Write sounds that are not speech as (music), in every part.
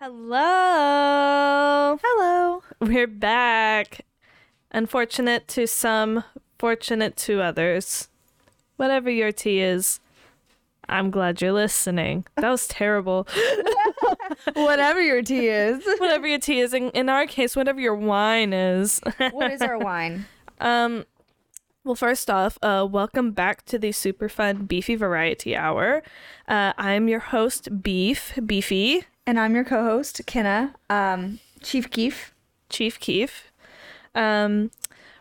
Hello. Hello. We're back. Unfortunate to some, fortunate to others. Whatever your tea is, I'm glad you're listening. That was terrible. (laughs) Whatever your tea is. (laughs) whatever your tea is, in, in our case, whatever your wine is. (laughs) what is our wine? Um, well, first off, uh, welcome back to the super fun Beefy Variety Hour. Uh, I'm your host, Beef, Beefy, And I'm your co-host, Kenna, um, Chief Keef. Chief Keef. Um,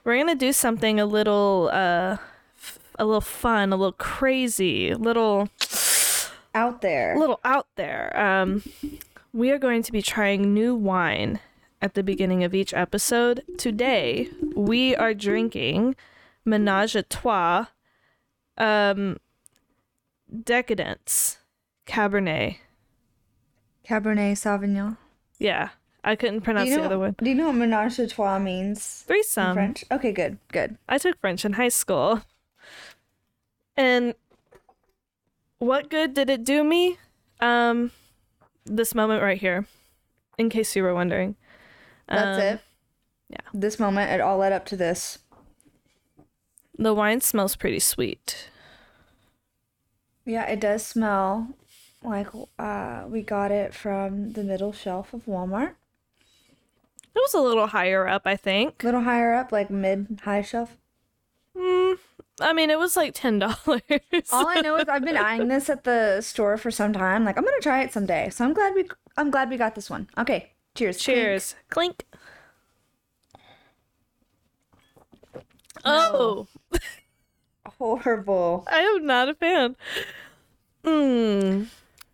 we're gonna do something a little, uh, f- a little fun, a little crazy, a little, Out there. a little out there. Um, we are going to be trying new wine at the beginning of each episode. Today, we are drinking Menage a Trois, um, Decadence, Cabernet. Cabernet Sauvignon. Yeah, I couldn't pronounce you, the other one. do you know what menage a trois means Threesome. French? Okay, good, good. I took French in high school. And what good did it do me? Um this moment right here. In case you were wondering. That's Um, it. yeah. This moment, it all led up to this. The wine smells pretty sweet. Yeah, it does smell like uh, we got it from the middle shelf of Walmart. It was a little higher up, I think. A little higher up, like mid high shelf. Mm, I mean, it was like ten (laughs) dollars. All I know is I've been eyeing this at the store for some time. Like I'm gonna try it someday. So I'm glad we I'm glad we got this one. Okay, cheers. Cheers. Clink. Oh, Horrible. (laughs) I am not a fan. Mmm.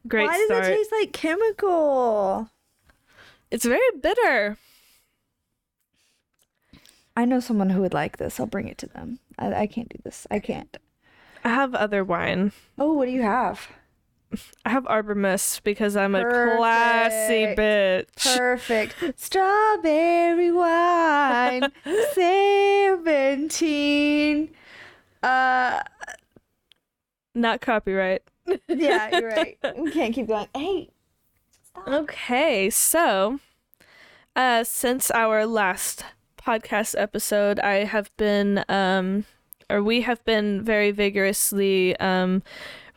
Great Why does it taste like chemical? It's very bitter. I know someone who would like this. I'll bring it to them. I, I can't do this. I can't. I have other wine. Oh, what do you have? I have Arbor Mist because I'm a classy bitch. Perfect. Strawberry wine. (laughs) 17. Uh, Not copyright. Yeah, you're (laughs) right. We can't keep going. Hey, Okay, so uh since our last podcast episode, I have been um or we have been very vigorously um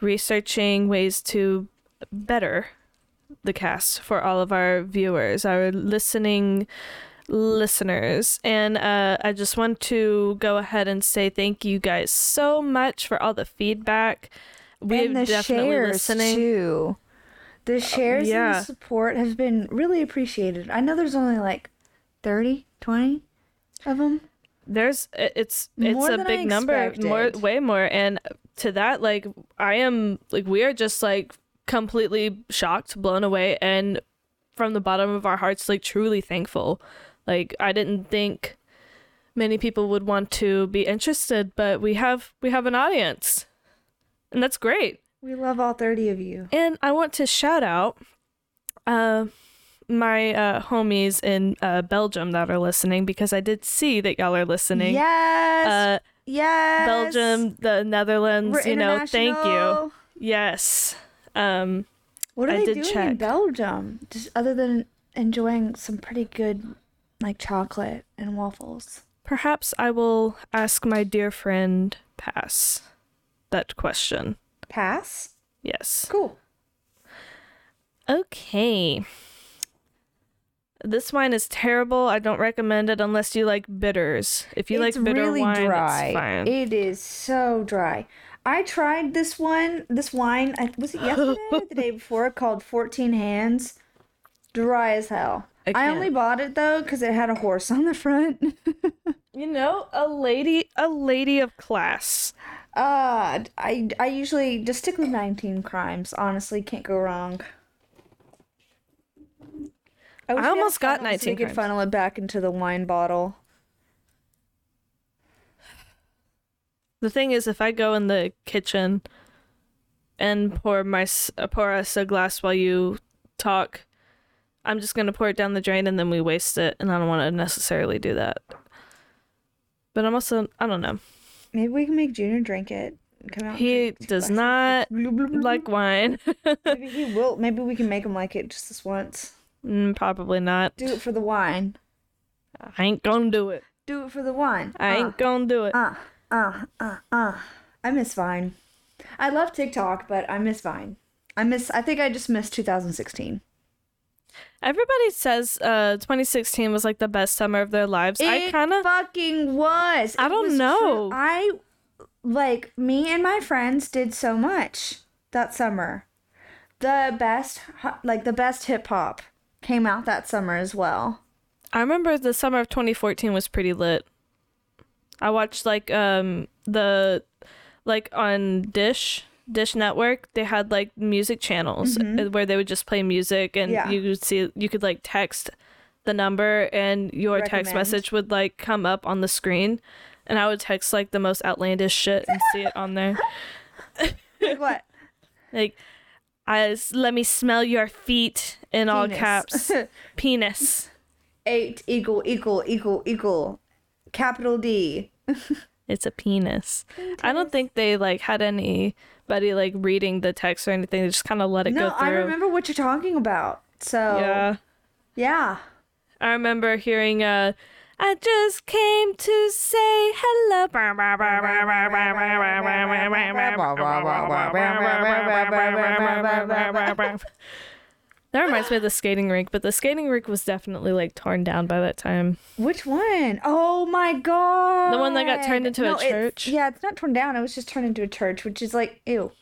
researching ways to better the cast for all of our viewers, our listening listeners. And uh I just want to go ahead and say thank you guys so much for all the feedback. We're and the definitely shares listening. too. The uh, shares and yeah. the support have been really appreciated. I know there's only like 30, 20 of them. there's it's it's a big number more way more and to that like i am like we are just like completely shocked blown away and from the bottom of our hearts like truly thankful like i didn't think many people would want to be interested but we have we have an audience and that's great We love all 30 of you. and I want to shout out uh, my uh, homies in uh, Belgium that are listening because I did see that y'all are listening. Yes. Uh, yes. Belgium, the Netherlands, We're you know, thank you. Yes. Um, What are I they did doing in. Belgium? Just other than enjoying some pretty good like chocolate and waffles. perhaps I will ask my dear friend Pass that question. Pass. Yes. Cool. Okay. This wine is terrible. I don't recommend it unless you like bitters. If you it's like bitter really wine, dry. it's fine. It is so dry. I tried this one, this wine. I, was it yesterday or the day (laughs) before? Called Fourteen Hands. Dry as hell. I I, only bought it though because it had a horse on the front. (laughs) you know, a lady, a lady of class. Uh, I I usually just stick with nineteen crimes. Honestly, can't go wrong. I, a almost got funnel so 19 we could funnel it back into the wine bottle. The thing is, if I go in the kitchen and pour my uh, pour us a glass while you talk, I'm just gonna pour it down the drain and then we waste it, and I don't want to necessarily do that. But I'm also, I don't know. Maybe we can make Junior drink it. Come out. He does not like wine. (laughs) Maybe he will. Maybe we can make him like it just this once. Mm, probably not. Do it for the wine. I ain't gonna do it. Do it for the wine. I ain't gonna do it. Uh, uh, uh, uh. I miss Vine. I love TikTok, but I miss Vine. I miss. I think I just missed 2016. Everybody says uh 2016 was like the best summer of their lives. I It kind of fucking was. I don't was know. true. I like me and my friends did so much that summer. The best, like the best hip hop, came out that summer as well. I remember the summer of 2014 was pretty lit. I watched like um the like on Dish Dish Network they had like music channels uh, where they would just play music and Mm-hmm. Yeah. you could see you could like text the number and your text message would like come up on the screen and I would text like the most outlandish shit and see it on there. Like what? (laughs) Like I let me smell your feet in all caps. (laughs) Penis. Eight equal equal equal equal, capital D. (laughs) It's a penis. I don't think they like had anybody like reading the text or anything. They just kind of let it No, go through. I remember what you're talking about. So Yeah, yeah. I remember hearing. Uh, I just came to say hello. That reminds me of the skating rink, but the skating rink was definitely like torn down by that time. Which one? Oh my god. The one that got turned into a No, it's- church? Yeah, it's not torn down. It was just turned into a church, which is like ew.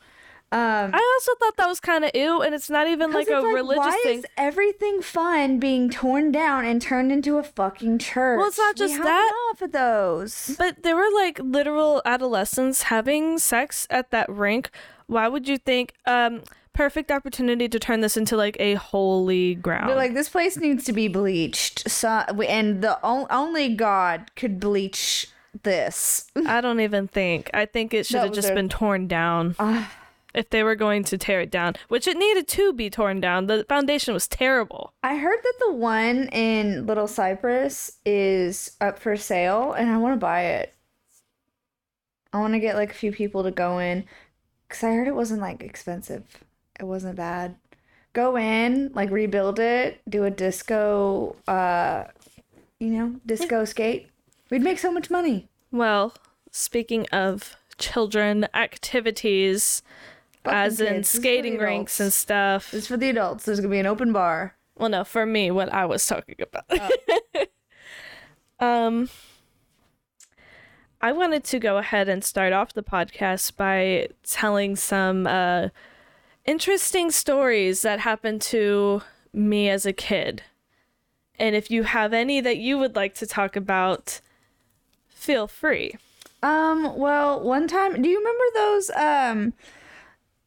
Um, I also thought that was kind of ew, and it's not even like a it's religious why thing. is everything fun being torn down and turned into a fucking church? Well, it's not We just have that. enough of those. But there were like literal adolescents having sex at that rink. Why would you think um perfect opportunity to turn this into like a holy ground? They're like, this place needs to be bleached. So, and the o- only God could bleach this. (laughs) I don't even think. I think it should have just their- been torn down. Ah. if they were going to tear it down, which it needed to be torn down. The foundation was terrible. I heard that the one in Little Cypress is up for sale, and I want to buy it. I want to get like a few people to go in, because I heard it wasn't like expensive. It wasn't bad. Go in, like rebuild it, do a disco, uh, you know, disco skate. We'd make so much money. Well, speaking of children activities, Fuck as in kids. This is for skating rinks and stuff. This is for the adults. There's gonna be an open bar. Well, no, for me, what I was talking about. Oh. (laughs) um, I wanted to go ahead and start off the podcast by telling some uh, interesting stories that happened to me as a kid. And if you have any that you would like to talk about, feel free. Um, well, one time, do you remember those um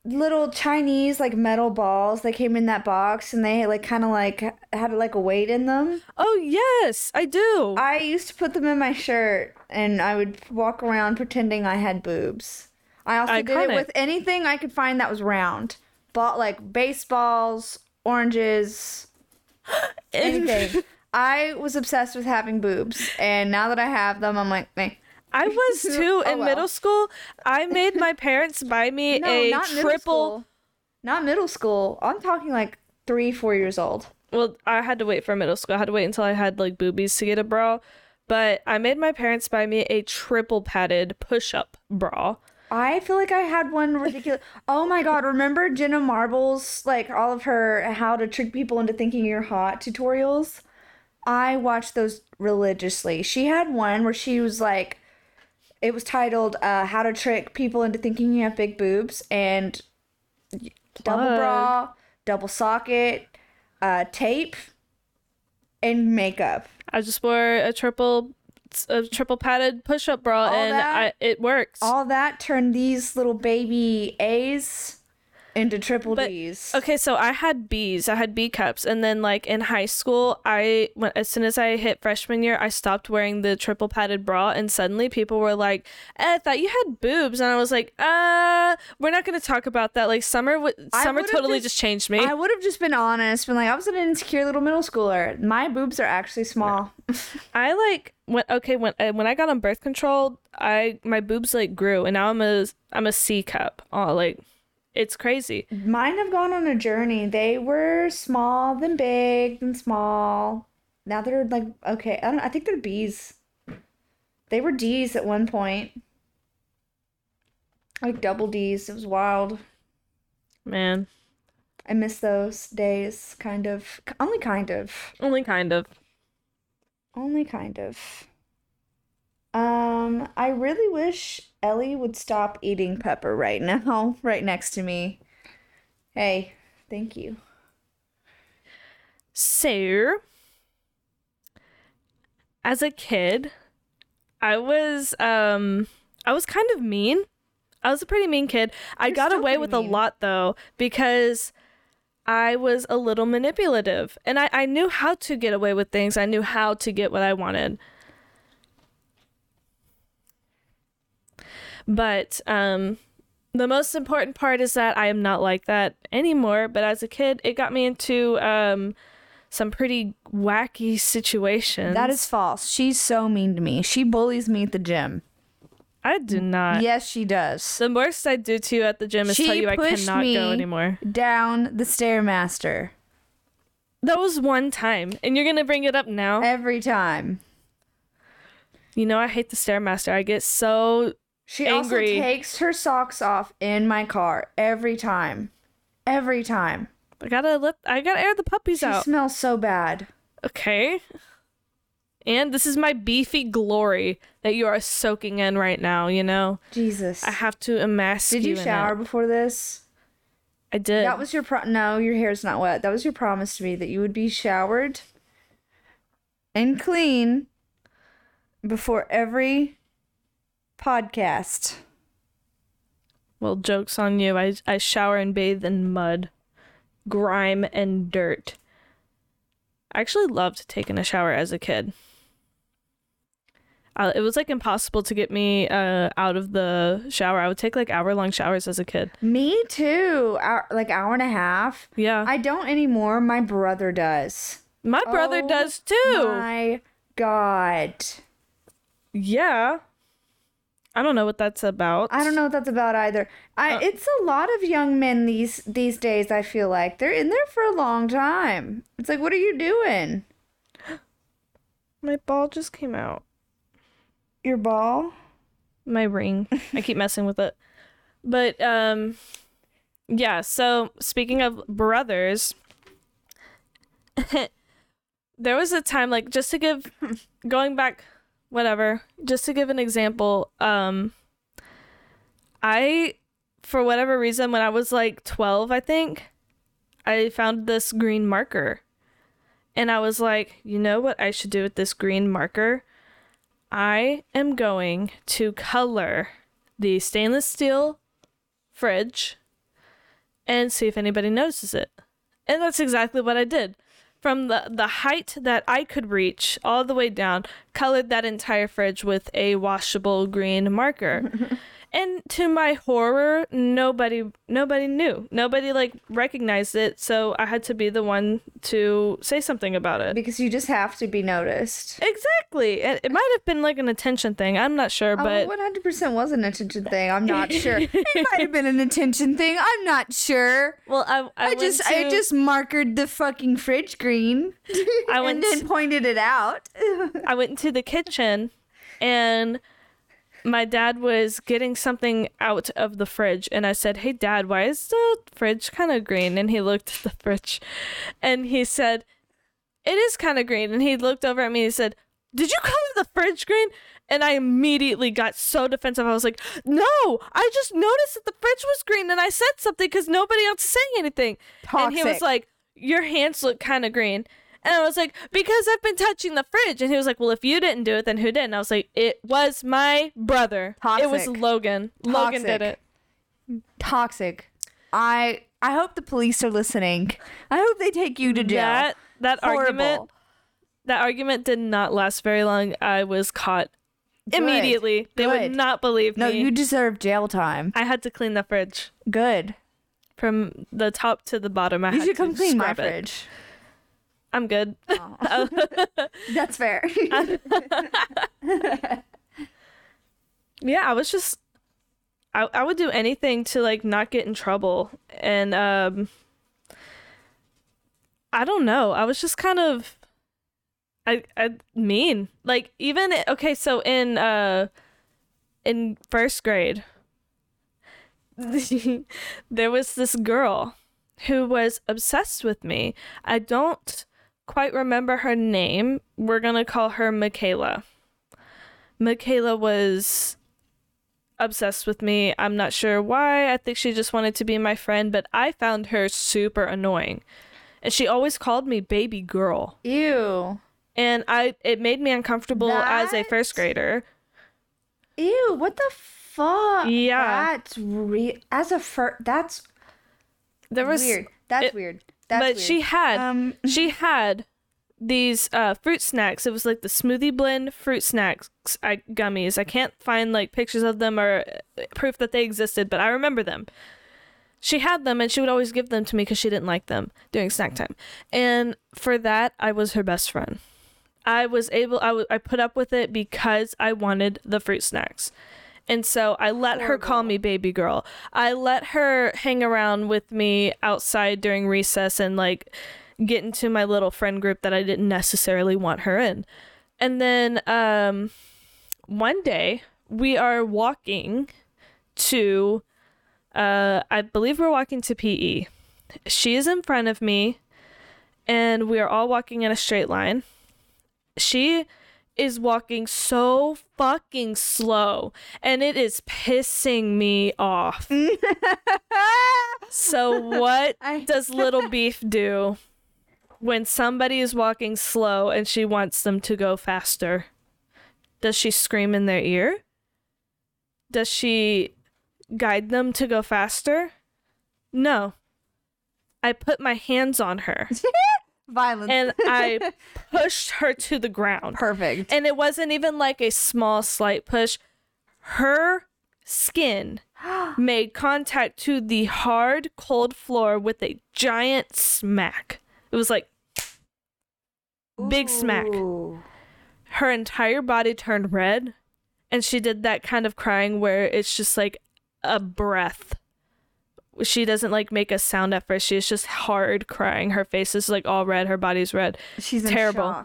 little Chinese like metal balls that came in that box and they like kind of like had like a weight in them? Oh, yes, I do. I used to put them in my shirt and I would walk around pretending I had boobs. I also did it with anything I could find that was round. Bought like baseballs, oranges, (gasps) anything. (laughs) I was obsessed with having boobs, and now that I have them, I'm like, meh. I was (laughs) oh, too Oh, in well. middle school. I made my parents buy me (laughs) No, a not triple. school. Not middle school. I'm talking like three, four years old. Well, I had to wait for middle school. I had to wait until I had like boobies to get a bra. But I made my parents buy me a triple padded push up bra. I feel like I had one ridiculous. oh my god! Remember Jenna Marbles, like all of her how to trick people into thinking you're hot tutorials. I watched those religiously. She had one where she was like, it was titled uh, "How to Trick People into Thinking You Have Big Boobs" and double bra, double socket, uh, tape, and makeup. I just wore a triple a triple padded push up bra All and that? I, it works. All that turned these little baby A's into triple But- D's. Okay, so I had B's. I had B cups, and then like in high school, I when as soon as I hit freshman year, I stopped wearing the triple padded bra, and suddenly people were like, eh, "I thought you had boobs," and I was like, "Uh, we're not gonna talk about that." Like summer, w- I summer totally just- just, changed me. I would have just been honest, been like, I was an insecure little middle schooler. My boobs are actually small. (laughs) I like when okay when uh, when I got on birth control, I my boobs like grew, and now I'm a I'm a C cup. Oh, like It's crazy. Mine have gone on a journey. They were small, then big, then small. Now they're like okay. I don't. I think they're B's. They were D's at one point. Like double D's. It was wild. Man, I miss those days. Kind of. Only kind of. only kind of. Only kind of. Um, I really wish Ellie would stop eating Pepper right now, (laughs) right next to me. Hey, thank you. So, as a kid, I was um I was kind of mean. I was a pretty mean kid. I You're got away with a lot though because I was a little manipulative and I, I knew how to get away with things. I knew how to get what I wanted. But um the most important part is that I am not like that anymore, but as a kid it got me into um some pretty wacky situations. That is false. She's so mean to me. She bullies me at the gym. I do not. yes, she does. The worst I do to you at the gym is She tell you I cannot go anymore. Down the stairmaster That was one time, and you're gonna bring it up now. every time. You know I hate the stairmaster. I get so She Angry. also takes her socks off in my car every time. Every time. I gotta let I gotta air the puppies She out. She smells so bad. Okay. And this is my beefy glory that you are soaking in right now. You know Jesus. I have to amass. Did you shower it. before this? I did. That was your pro. No, your hair's not wet. That was your promise to me that you would be showered and clean before every podcast. well. Jokes on you. I I shower and bathe in mud, grime, and dirt. I actually loved taking a shower as a kid. Uh, it was like impossible to get me uh, out of the shower. I would take like hour long showers as a kid. Me too. Hour, like hour and a half. Yeah, I don't anymore. My brother does. my brother Oh does too. My God. Yeah, I don't know what that's about. I don't know what that's about either. I Uh, it's a lot of young men these these days. I feel like they're in there for a long time. It's like, what are you doing? (gasps) My ball just came out. Your ball? my ring. I keep messing with it. But um yeah, so speaking of brothers, (laughs) there was a time like just to give (laughs) going back whatever, just to give an example, um I for whatever reason when I was like 12, I think, I found this green marker. And I was like, you know what I should do with this green marker? I am going to color the stainless steel fridge and see if anybody notices it. And that's exactly what I did. From the, the height that I could reach all the way down, colored that entire fridge with a washable green marker. (laughs) and to my horror, nobody nobody knew. Nobody like recognized it, so I had to be the one to say something about it. Because you just have to be noticed. Exactly. It, it might have been like an attention thing. I'm not sure, oh, but oh, 100% was an attention thing. I'm not (laughs) sure. it might have been an attention thing. I'm not sure. well, I I, I, just to, I just markered the fucking fridge green. I (laughs) went and then pointed it out. (laughs) I went into the kitchen, and my dad was getting something out of the fridge, and I said, "Hey, Dad, why is the fridge kind of green?" And he looked at the fridge, and he said, "It is kind of green." And he looked over at me and he said, "Did you color the fridge green?" And I immediately got so defensive. I was like, "No, I just noticed that the fridge was green, and I said something because nobody else is saying anything." And he was like, "Your hands look kind of green." And I was like, "Because I've been touching the fridge." And he was like, "Well, if you didn't do it, then who did?" And I was like, "It was my brother. Toxic. It was Toxic. Logan. Logan did it." Toxic. I I hope the police are listening. I hope they take you to jail. That that argument that argument did not last very long. I was caught Good. immediately. They Good. would not believe No, me. No, you deserve jail time. I had to clean the fridge Good. from the top to the bottom. I You had should to come clean my scrub it. I'm good. (laughs) (laughs) That's fair. (laughs) yeah, I was just I, I would do anything to like not get in trouble and um I don't know. I was just kind of I I mean. Like even okay, so in uh in first grade there was this girl who was obsessed with me. I don't quite remember her name. We're going to call her Michaela. Michaela was obsessed with me. I'm not sure why. I think she just wanted to be my friend, but I found her super annoying. And she always called me baby girl. Ew. And I it made me uncomfortable as a first grader. Ew, what the fuck? Yeah. That's real. As a fir- that's There was weird. That's it- weird. That's but weird. she had um (laughs) she had these uh, fruit snacks. It was like the smoothie blend fruit snacks I, gummies. I can't find like pictures of them or uh, proof that they existed, but I remember them. She had them and she would always give them to me because she didn't like them during snack time. And for that, I was her best friend. I was able, I, w- I put up with it because I wanted the fruit snacks. And so I let her call me baby girl. I let her hang around with me outside during recess and like get into my little friend group that I didn't necessarily want her in. And then um one day we are walking to uh I believe we're walking to PE. She is in front of me and we are all walking in a straight line. She is walking so fucking slow and it is pissing me off. (laughs) So what I- (laughs) does little beef do when somebody is walking slow and she wants them to go faster? Does she scream in their ear? Does she guide them to go faster? No. I put my hands on her (laughs) violence. and I (laughs) pushed her to the ground. Perfect. And it wasn't even like a small, slight push. Her skin (gasps) made contact to the hard, cold floor with a giant smack. It was like big smack. Her entire body turned red, and she did that kind of crying where it's just like a breath. She doesn't like make a sound at first. She's just hard crying. Her face is like all red. Her body's red. She's in Terrible.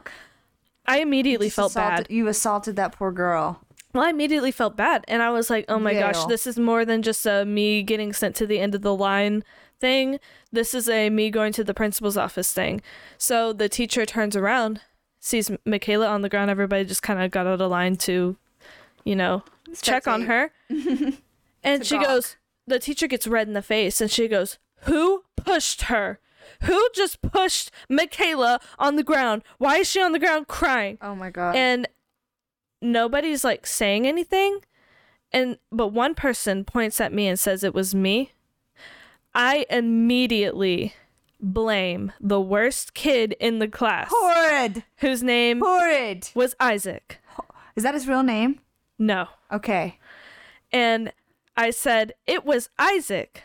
I immediately felt assaulted- bad. You assaulted that poor girl. Well, I immediately felt bad, and I was like, "Oh my gosh, this is more than just a me getting sent to the end of the line thing. This is a me going to the principal's office thing." So the teacher turns around, sees Michaela on the ground. Everybody just kind of got out of line to, you know, check on her. (laughs) and she gawk. goes, the teacher gets red in the face, and she goes, "Who pushed her? Who just pushed Michaela on the ground? Why is she on the ground crying?" Oh my god. and nobody's like saying anything and but one person points at me and says it was me i immediately blame the worst kid in the class horrid. whose name Horrid. was isaac Is that his real name? no Okay. and i said it was isaac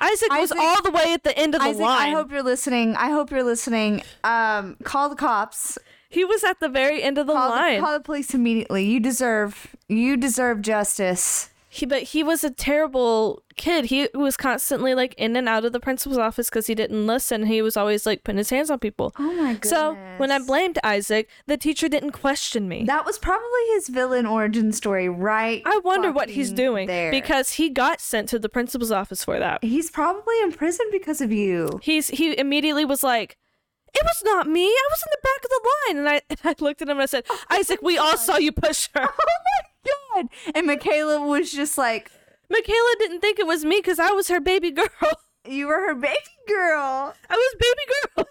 isaac, was all the way at the end of the Isaac, line I hope you're listening. I hope you're listening. Um, call the cops. he was at the very end of the Call line the, call the police immediately. You deserve you deserve justice. He, but he was a terrible kid. He was constantly like in and out of the principal's office because he didn't listen. He was always like putting his hands on people. Oh my goodness. So when I blamed Isaac, the teacher didn't question me. that was probably his villain origin story, right? I wonder what he's doing there. because he got sent to the principal's office for that. he's probably in prison because of you. He's he immediately was like, "It was not me. I was in the back of the line." And I (laughs) and I looked at him and I said, oh, "Isaac, we (laughs) all saw you push her." (laughs) Oh my god! And Michaela was just like, Michaela didn't think it was me because I was her baby girl. (laughs) "You were her baby girl." I was baby girl.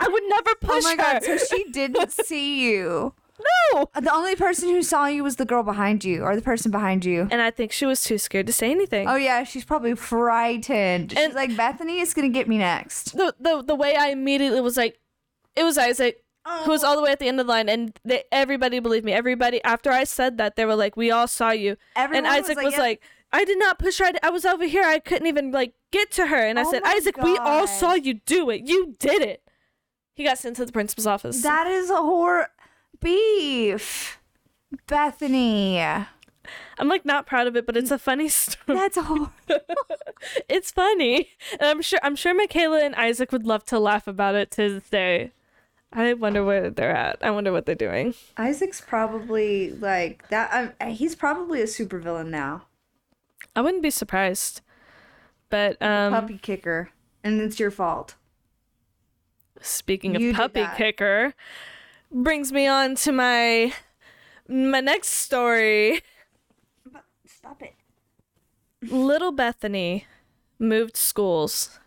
I would never push her. Oh my god! her. So she didn't (laughs) see you. no. The only person who saw you was the girl behind you, or the person behind you. And I think she was too scared to say anything. Oh yeah, she's probably frightened. She's And- like, Bethany is gonna get me next. The, the the way I immediately was like, it was Isaac who was all the way at the end of the line, and they, everybody believed me. Everybody after I said that, they were like, "We all saw you." Everyone and was Isaac like, was "Yep." like, "I did not push her. I, I was over here. I couldn't even like get to her." And I Oh said, "Isaac, we all saw you do it. You did it." He got sent to the principal's office. That is a horror beef. Bethany. I'm like not proud of it, but it's a funny story. That's hard. (laughs) it's funny. And I'm sure I'm sure Michaela and Isaac would love to laugh about it to this day. I wonder where they're at. I wonder what they're doing. Isaac's probably like that. Um, he's probably a supervillain now. I wouldn't be surprised. But um Puppy kicker, and it's your fault. speaking of You puppy kicker brings me on to my my next story. Stop it. Little Bethany moved schools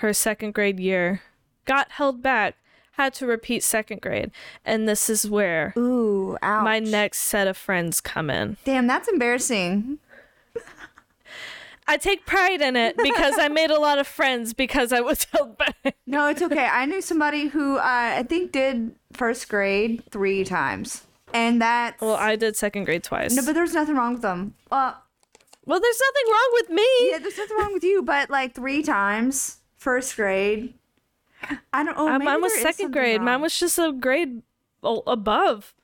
her second grade year, got held back, had to repeat second grade, and this is where Ooh, ouch. my next set of friends come in. Damn, that's embarrassing. I take pride in it because I made a lot of friends because I was (laughs) held back. No, it's okay. I knew somebody who uh, I think did first grade three times, and that. Well, I did second grade twice. no, but there's nothing wrong with them. Uh, well, there's nothing wrong with me. yeah, there's nothing wrong with you, but like three times first grade. I don't. Oh, Uh, mine was second grade. Mine was just a grade above.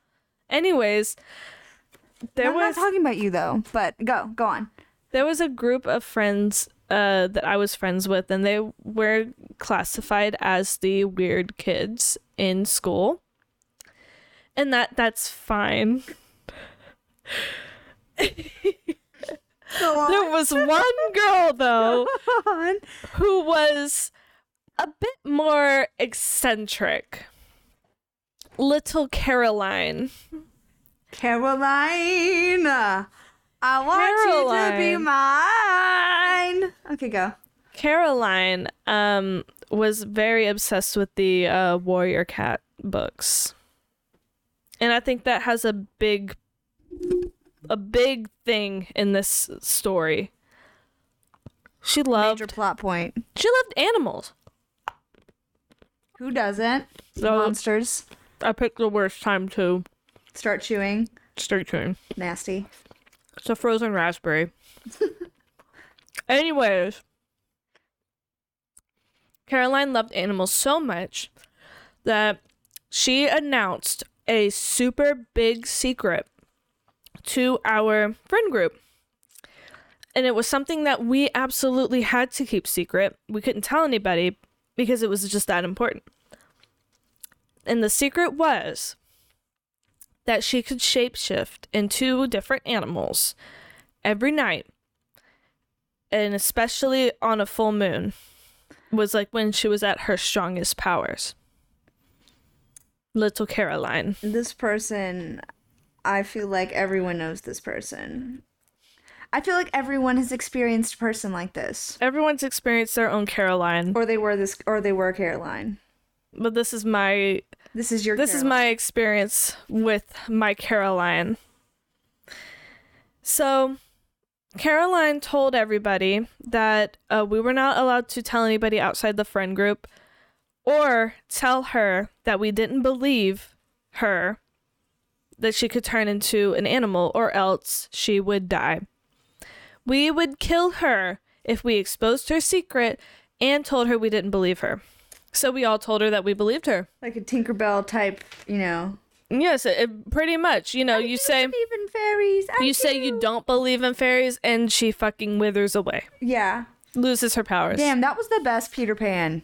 Anyways, there I'm was not talking about you though. But go, go on. there was a group of friends uh, that I was friends with, and they were classified as the weird kids in school, and that that's fine. (laughs) There was one girl though (laughs) on. who was a bit more eccentric. Little Caroline. Caroline, I want you to be mine. Okay, go. Caroline um was very obsessed with the uh, Warrior Cat books. And I think that has a big a big thing in this story. She loved Major plot point. she loved animals. Who doesn't? So Monsters I picked the worst time to start chewing. start chewing. Nasty. It's a frozen raspberry. (laughs) Anyways, Caroline loved animals so much that she announced a super big secret to our friend group. And it was something that we absolutely had to keep secret. We couldn't tell anybody because it was just that important. And the secret was that she could shapeshift into different animals every night and especially on a full moon was like when she was at her strongest powers little caroline This person, I feel like everyone knows this person. I feel like everyone has experienced a person like this, everyone's experienced their own caroline or they were this, or they were Caroline. But this is my This is your. this is my experience with my caroline. So caroline told everybody that uh, we were not allowed to tell anybody outside the friend group or tell her that we didn't believe her that she could turn into an animal or else she would die. We would kill her if we exposed her secret and told her we didn't believe her so we all told her that we believed her like a Tinkerbell type, you know. Yes, it, pretty much. You know, you say believe in fairies. I you say you do. don't believe in fairies, and she fucking withers away, Yeah. loses her powers. Damn, that was the best Peter Pan.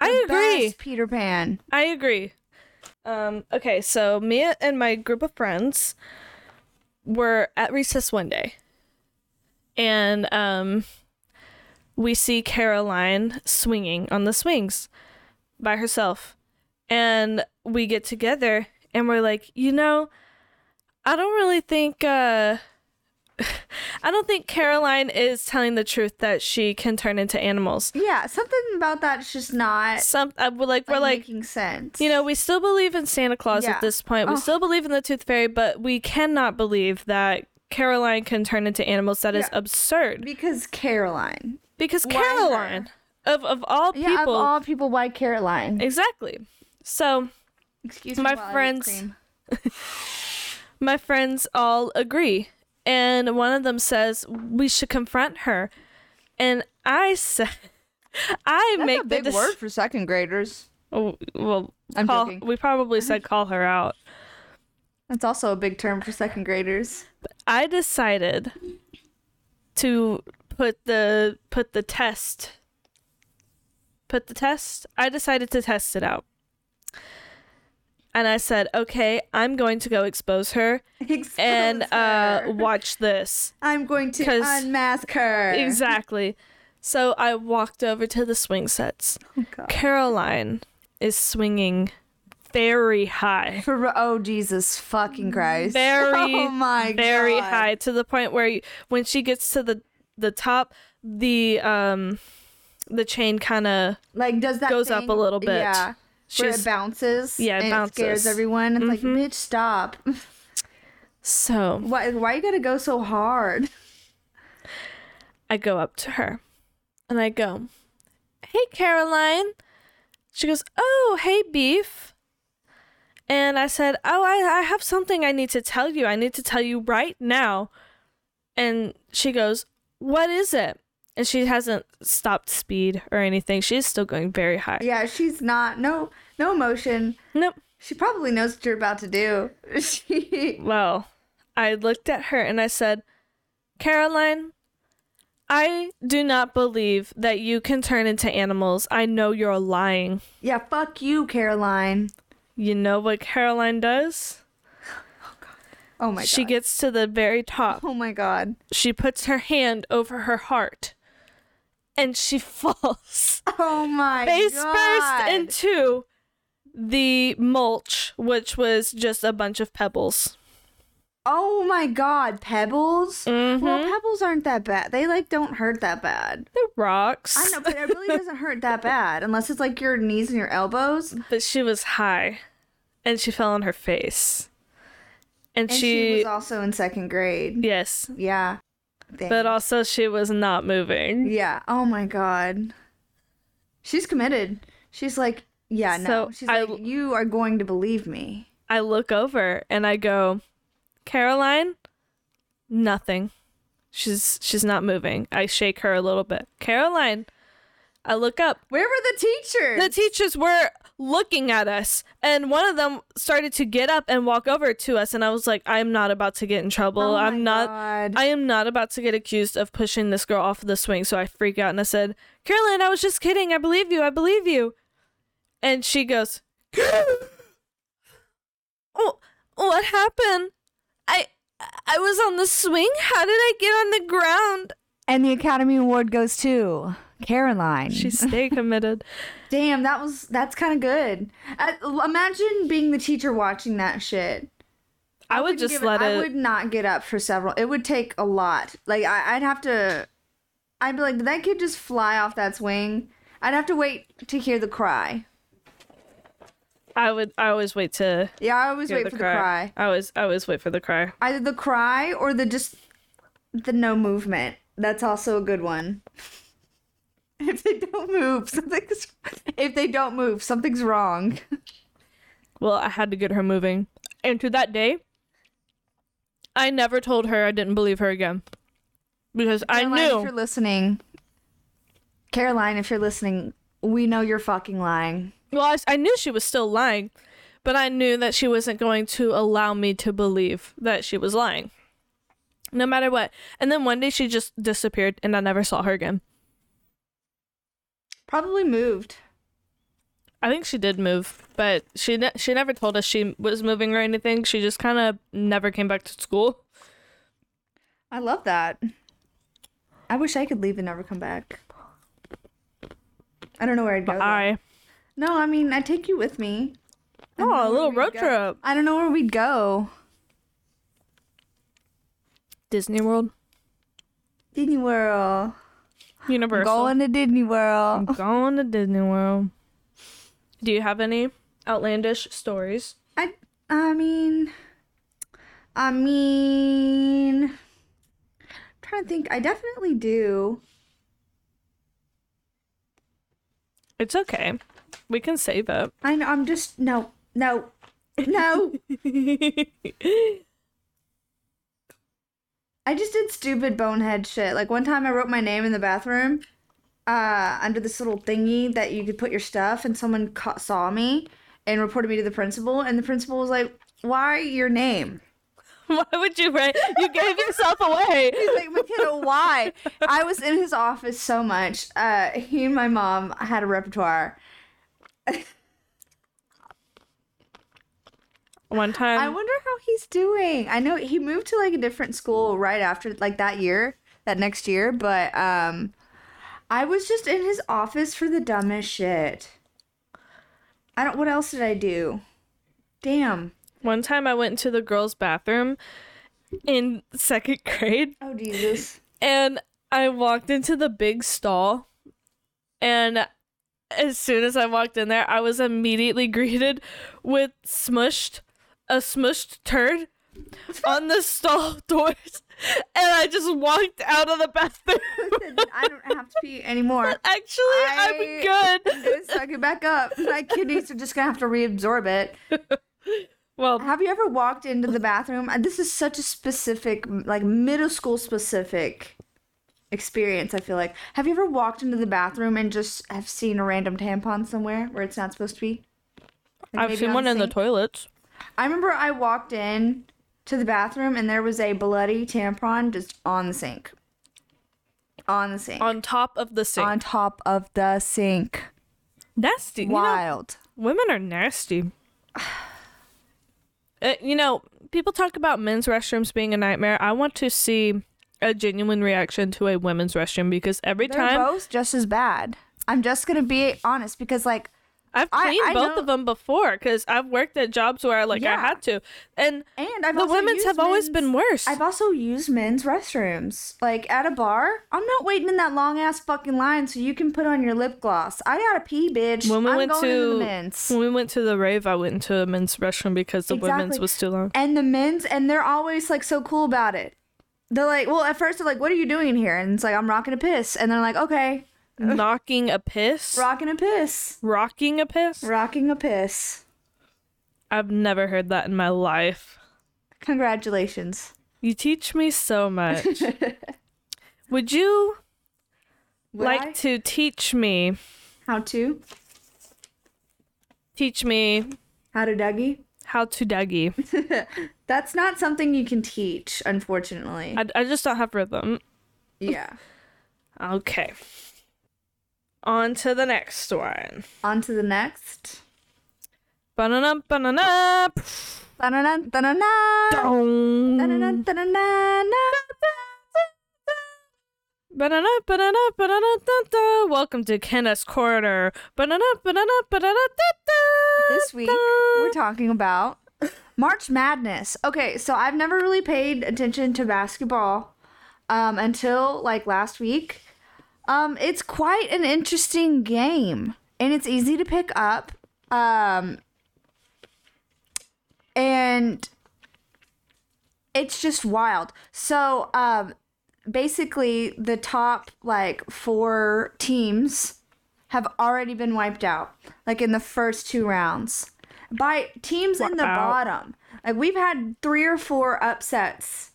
I agree. Best Peter Pan. I agree. Um. Okay, so me and my group of friends were at recess one day, and um, we see Caroline swinging on the swings by herself, and we get together and we're like, you know, I don't really think. uh (laughs) I don't think Caroline is telling the truth that she can turn into animals. Yeah, something about that's just not Some uh, we're like we're like, like making sense. you know, we still believe in Santa Claus Yeah. at this point. We Oh. still believe in the Tooth Fairy, but we cannot believe that Caroline can turn into animals. That is Yeah. absurd. because Caroline. Because Why Caroline, of of all people. Yeah, of all people, why Caroline? exactly. So Excuse my friends- (laughs) my friends all agree, and one of them says we should confront her, and I said, (laughs) I That's make a big the dec- word for second graders. Oh, well, I'm call, joking. we probably said (laughs) call her out. That's also a big term for second graders. I decided to put the put the test put the test. I decided to test it out. And I said, "Okay, I'm going to go expose her Expose and uh her. watch this." I'm going to unmask her. Exactly. So I walked over to the swing sets. Oh, God. Caroline is swinging very high. For, oh Jesus fucking Christ! Very, (laughs) oh my very God. high to the point where you, when she gets to the the top, the um the chain kind of Like does that goes up a little bit. Yeah, where it bounces. Yeah, it and bounces. scares everyone. It's like, Mhm. bitch, stop. so (laughs) why? Why you gotta go so hard? I go up to her and I go, Hey, Caroline. She goes, Oh, hey, Beef. And I said, Oh, I, I have something I need to tell you. I need to tell you right now. And she goes, What is it? And she hasn't stopped speed or anything. She's still going very high. Yeah, she's not. No, no emotion. Nope. She probably knows what you're about to do. (laughs) She. Well, I looked at her and I said, Caroline, I do not believe that you can turn into animals. I know you're lying. Yeah, fuck you, Caroline. You know what Caroline does? Oh god. Oh my god. she gets to the very top. Oh my god. She puts her hand over her heart and she (laughs) falls Oh my face god. first into the mulch, which was just a bunch of pebbles. Oh my god, pebbles. Mm-hmm. Well, pebbles aren't that bad. They like don't hurt that bad. the rocks. I know, but it really (laughs) doesn't hurt that bad unless it's like your knees and your elbows. but she was high and she fell on her face. And, And she, she, was also in second grade. yes, Yeah. Dang. but also she was not moving. yeah. Oh my god. She's committed. She's like, yeah, no. So, She's I- like, you are going to believe me. I look over and I go, Caroline, nothing. She's she's not moving. I shake her a little bit. Caroline, I look up. Where were the teachers? The teachers were looking at us, and one of them started to get up and walk over to us, and I was like, I'm not about to get in trouble. Oh I'm not. God. I am not about to get accused of pushing this girl off of the swing. So I freak out and I said, Carolyn, I was just kidding. I believe you. I believe you. And she goes, Oh, what happened? I I was on the swing. How did I get on the ground? And the Academy Award goes to Caroline. She stay committed. (laughs) Damn, that was that's kind of good. Uh, imagine being the teacher watching that shit. I would wouldn't just let I it. would not get up for several. It would take a lot. Like I, I'd have to. I'd be like, did that kid just fly off that swing? I'd have to wait to hear the cry. I would. I always wait to Yeah, I always wait the for cry. the cry. I always. I always wait for the cry. Either the cry or the just the no movement. That's also a good one. (laughs) If they don't move, (laughs) something's. If they don't move, something's wrong. Well, I had to get her moving. And to that day, I never told her I didn't believe her again. Because I Caroline, if you're listening. Caroline, if you're listening, we know you're fucking lying. Well, I, I knew she was still lying, but I knew that she wasn't going to allow me to believe that she was lying. No matter what. And then one day she just disappeared and I never saw her again. Probably moved. I think she did move, but she ne- she never told us she was moving or anything. She just kind of never came back to school. I love that. I wish I could leave and never come back. I don't know where I'd go. I No, I mean I'd take you with me. I oh, don't know oh, a little road go. trip. I don't know where we'd go. Disney World, Disney World. Universal. Going to Disney World. I'm going to Disney World. Do you have any outlandish stories? I I mean I mean I'm trying to think. I definitely do. It's okay. We can save it. I know I'm just no no no. (laughs) I just did stupid bonehead shit. Like one time I wrote my name in the bathroom uh under this little thingy that you could put your stuff and someone saw me and reported me to the principal and the principal was like, "Why your name?" (laughs) Why would you write? You gave yourself away. (laughs) He's like, McKenna, why? I was in his office so much. Uh, he and my mom had a repertoire. (laughs) One time, I wonder how he's doing. I know he moved to like a different school right after like that year, that next year, but um I was just in his office for the dumbest shit. I don't what else did I do? Damn. one time I went to the girls' bathroom in second grade, Oh Jesus. and I walked into the big stall, and as soon as I walked in there, I was immediately (laughs) greeted with smushed, a smushed turd on the stall (laughs) doors, and I just walked out of the bathroom. I don't have to pee anymore. (laughs) Actually, I'm I- good. Just (laughs) suck it back up. My kidneys are just gonna have to reabsorb it. Well, Have you ever walked into the bathroom? And This is such a specific, like middle school specific experience. I feel like. Have you ever walked into the bathroom and just have seen a random tampon somewhere where it's not supposed to be? Like I've seen on one in the toilets. I remember I walked in to the bathroom and there was a bloody tampon just on the sink. On the sink. on top of the sink. On top of the sink. nasty. You know, Wild. women are nasty. Uh, you know, people talk about men's restrooms being a nightmare. I want to see a genuine reaction to a women's restroom because every time They're time both just as bad. I'm just gonna be honest because like I've cleaned I both know- of them before because I've worked at jobs where like I had to, and and I've the also women's have always been worse. I've also used men's restrooms. Like at a bar, I'm not waiting in that long ass fucking line so you can put on your lip gloss. I gotta pee, bitch. when we I'm went going into the to when we went to the rave, I went into a men's restroom because the women's was too long. And the men's, and they're always like so cool about it. They're like, well, at first they're like, what are you doing in here? And it's like, I'm rocking a piss. And they're like, okay, (laughs) Knocking a piss, rocking a piss. rocking a piss. Rocking a piss. I've never heard that in my life. Congratulations. You teach me so much. (laughs) Would you Would like I? to teach me? How to? Teach me How to Dougie? how to Dougie. (laughs) That's not something you can teach, unfortunately. I, I just don't have rhythm. yeah. Okay. On to the next one. On to the next. Banana, banana. Welcome to Kenna's Corner. Banana, banana, banana, da, da, This week, we're talking about March Madness. Okay, so I've never really paid attention to basketball um, until like last week. Um, it's quite an interesting game, and it's easy to pick up. Um, and it's just wild. So, um, basically, the top like four teams have already been wiped out, like in the first two rounds, by teams in the bottom. Like we've had three or four upsets,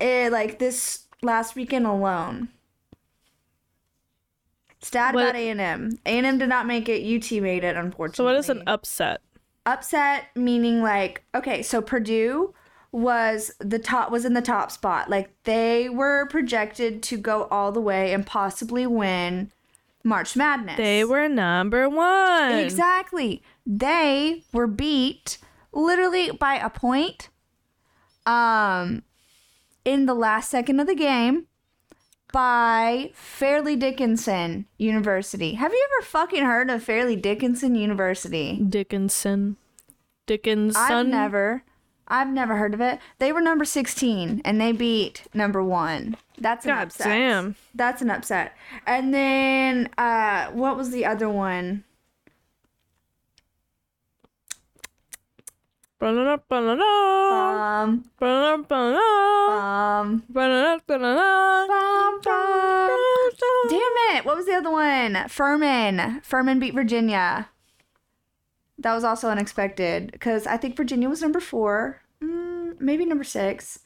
eh, like this last weekend alone. Stat What- about A and M. A and M did not make it. UT made it, unfortunately. So, what is an upset? upset? Meaning like okay, so Purdue was the top was in the top spot. Like they were projected to go all the way and possibly win March Madness. They were number one. Exactly. They were beat literally by a point um in the last second of the game by Fairleigh Dickinson University. Have you ever fucking heard of Fairleigh Dickinson University? Dickinson. Dickinson. I've never I've never heard of it. They were number 16 and they beat number 1. That's an God upset. damn. That's an upset. And then uh what was the other one? Bum, bum. Damn it. What was the other one? Furman. Furman beat Virginia. That was also unexpected because I think Virginia was number 4, mm, maybe number 6,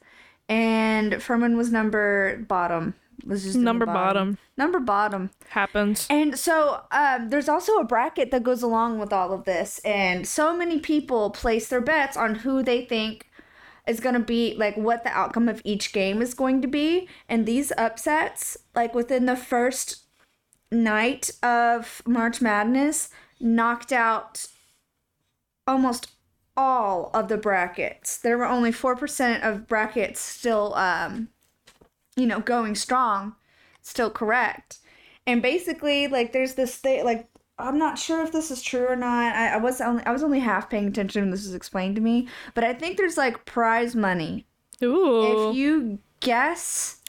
and Furman was number bottom. Was just Number bottom. Number bottom. Happens. And so um, there's also a bracket that goes along with all of this, and so many people place their bets on who they think is going to be like what the outcome of each game is going to be. And these upsets, like within the first night of March Madness, knocked out almost all of the brackets. There were only 4% of brackets still, um, you know, going strong, still correct. And basically, like, there's this thing, like, I'm not sure if this is true or not. I, I was only I was only half paying attention when this was explained to me, but I think there's like prize money Ooh. if you guess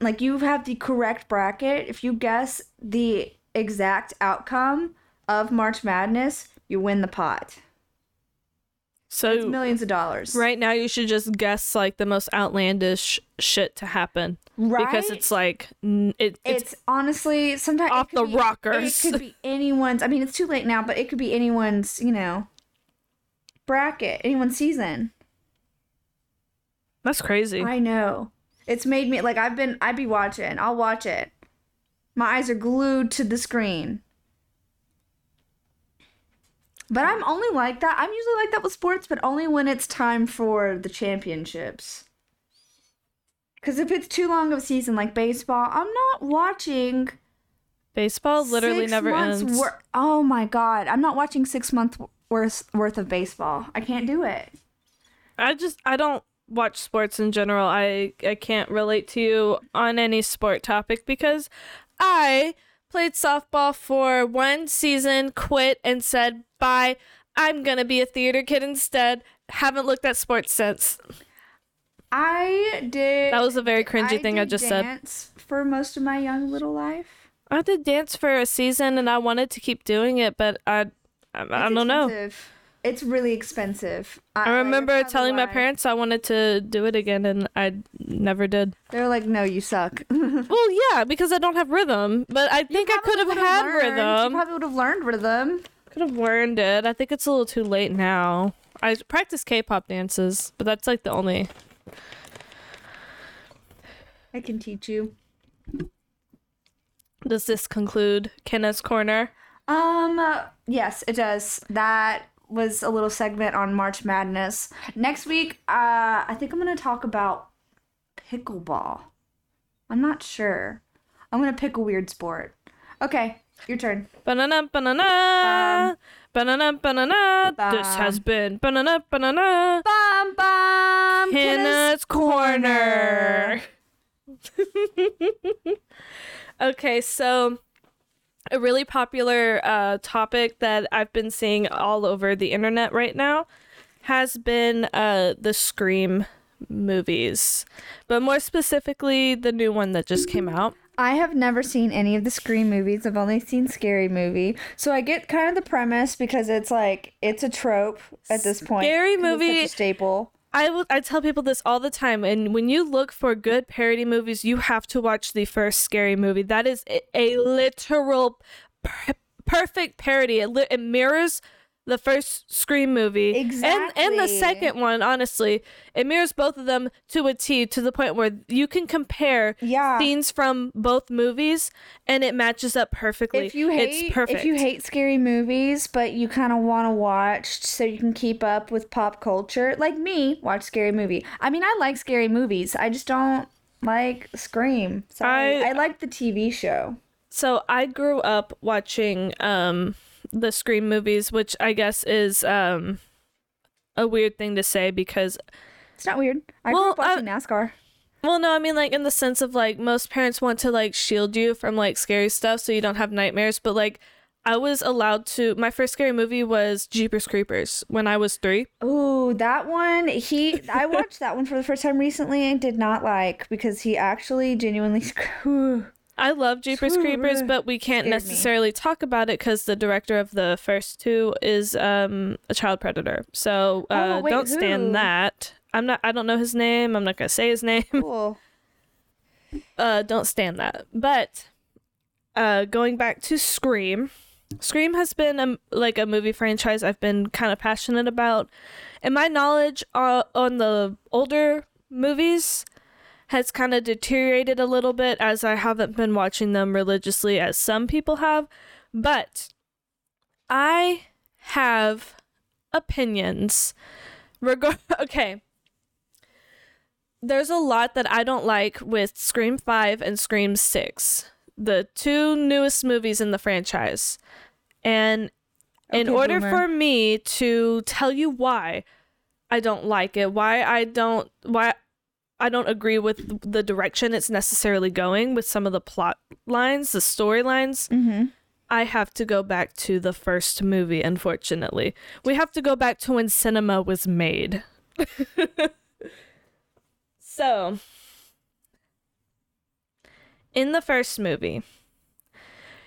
like you have the correct bracket if you guess the exact outcome of march madness you win the pot it's so millions of dollars right now you should just guess like the most outlandish shit to happen right because it's like it, it's, it's, honestly sometimes off the be- rockers. it could be (laughs) anyone's i mean it's too late now but it could be anyone's you know bracket anyone's season that's crazy. I know. It's made me like I've been I'd be watching. I'll watch it. My eyes are glued to the screen. But I'm only like that. I'm usually like that with sports, but only when it's time for the championships. Cuz if it's too long of a season like baseball, I'm not watching Baseball literally six never ends. wor- oh my god. I'm not watching 6 months worth worth of baseball. I can't do it. I just I don't watch sports in general. I I can't relate to you on any sport topic because I played softball for one season, quit and said bye. I'm gonna be a theater kid instead. Haven't looked at sports since. I did That was a very cringy thing I just said. for most of my young little life. I did dance for a season and I wanted to keep doing it, but I I, I don't know. It's really expensive. I that's remember telling my parents I wanted to do it again and I never did. They were like, "No, you suck." (laughs) Well, yeah, because I don't have rhythm, but I think I could have had learned- You probably would have learned rhythm. Could have learned it. I think it's a little too late now. I practice K-pop dances, but that's like the only. I can teach you. Does this conclude Kenna's corner? Um, uh, yes, it does. That was a little segment on March Madness. Next week, uh, I think I'm gonna talk about pickleball. I'm not sure. I'm gonna pick a weird sport. Okay, your turn. Banana, banana, banana, banana. This has been banana, banana. Bum bum. Kenna's corner. (laughs) okay, so a really popular uh, topic that I've been seeing all over the internet right now has been uh, the Scream movies, but more specifically, the new one that just came out. I have never seen any of the Scream movies. I've only seen Scary Movie. So I get kind of the premise because it's like it's a trope at this point. Scary 'cause it's such Movie- a staple. I will. I tell people this all the time, and when you look for good parody movies, you have to watch the first Scary Movie. That is a, literal per- perfect parody. It, li- it mirrors the first Scream movie, and and the second one. Honestly, it mirrors both of them to a T, to the point where you can compare Yeah. scenes from both movies, and it matches up perfectly. If you hate it's perfect. if you hate scary movies, but you kind of want to watch so you can keep up with pop culture, like me, watch Scary Movie. I mean, I like scary movies. I just don't like Scream. Sorry. I- I like the TV show. So I grew up watching um the Scream movies, which I guess is um a weird thing to say because It's not weird. I Well, grew up watching NASCAR. well no, I mean like in the sense of like most parents want to like shield you from like scary stuff so you don't have nightmares, but like I was allowed to my first scary movie was Jeepers Creepers when I was 3. Oh, that one. He I watched that one for the first time recently and did not like because he actually genuinely. (laughs) I love Jeepers Creepers, but we can't scared me. necessarily talk about it because the director of the first two is um, a child predator. So uh, Oh, wait, don't stand that. I'm not. I don't know his name. I'm not gonna say his name. (laughs) cool. Uh, don't stand that. But uh, going back to Scream, Scream has been a, like a movie franchise I've been kind of passionate about, and my knowledge uh, on the older movies has kind of deteriorated a little bit as I haven't been watching them religiously as some people have. But I have opinions. Reg- (laughs) okay, there's a lot that I don't like with Scream 5 and Scream 6, the two newest movies in the franchise. And in order boomer. for me to tell you why I don't like it, why I don't why I don't agree with the direction it's necessarily going with some of the plot lines, the storylines, Mm-hmm. I have to go back to the first movie, unfortunately. We have to go back to when cinema was made. (laughs) so, in the first movie,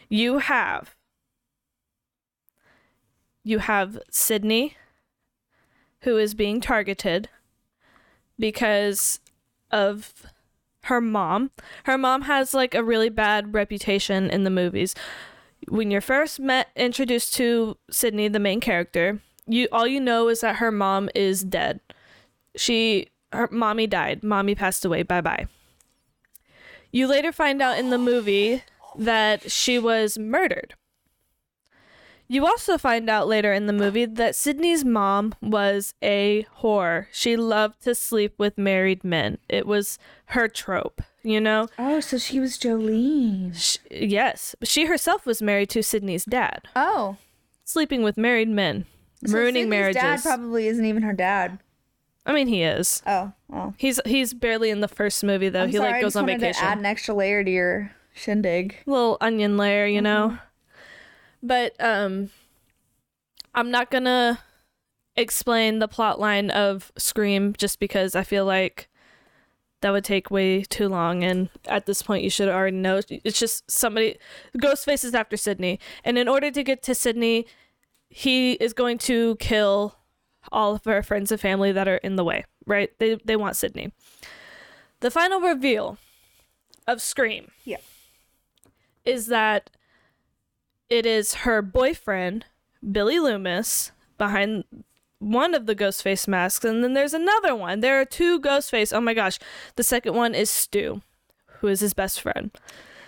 you have you have Sidney who is being targeted because of her mom. Her mom has like a really bad reputation in the movies when you're first met introduced to Sidney, the main character, you all you know is that her mom is dead. She her mommy died. Mommy passed away. Bye bye. You later find out in the movie that she was murdered. You also find out later in the movie that Sidney's mom was a whore. She loved to sleep with married men. It was her trope, you know? Oh, so she was Jolene. Sh yes, but she herself was married to Sidney's dad, Oh, sleeping with married men, so ruining Sidney's marriages. Dad probably isn't even her dad. I mean, he is. Oh, well. He's he's barely in the first movie though. I'm he sorry, like I goes just on vacation. To add an extra layer to your shindig. Little onion layer, you know. Mm-hmm. But um, I'm not gonna explain the plot line of Scream just because I feel like that would take way too long and at this point you should already know. It's just somebody ghostface is after sidney and in order to get to sidney he is going to kill all of her friends and family that are in the way right? They, they want sidney. The final reveal of scream Yeah. is that it is her boyfriend billy loomis behind one of the Ghostface masks, and then there's another one. There are two Ghostface. Oh my gosh. The second one is Stu, who is his best friend.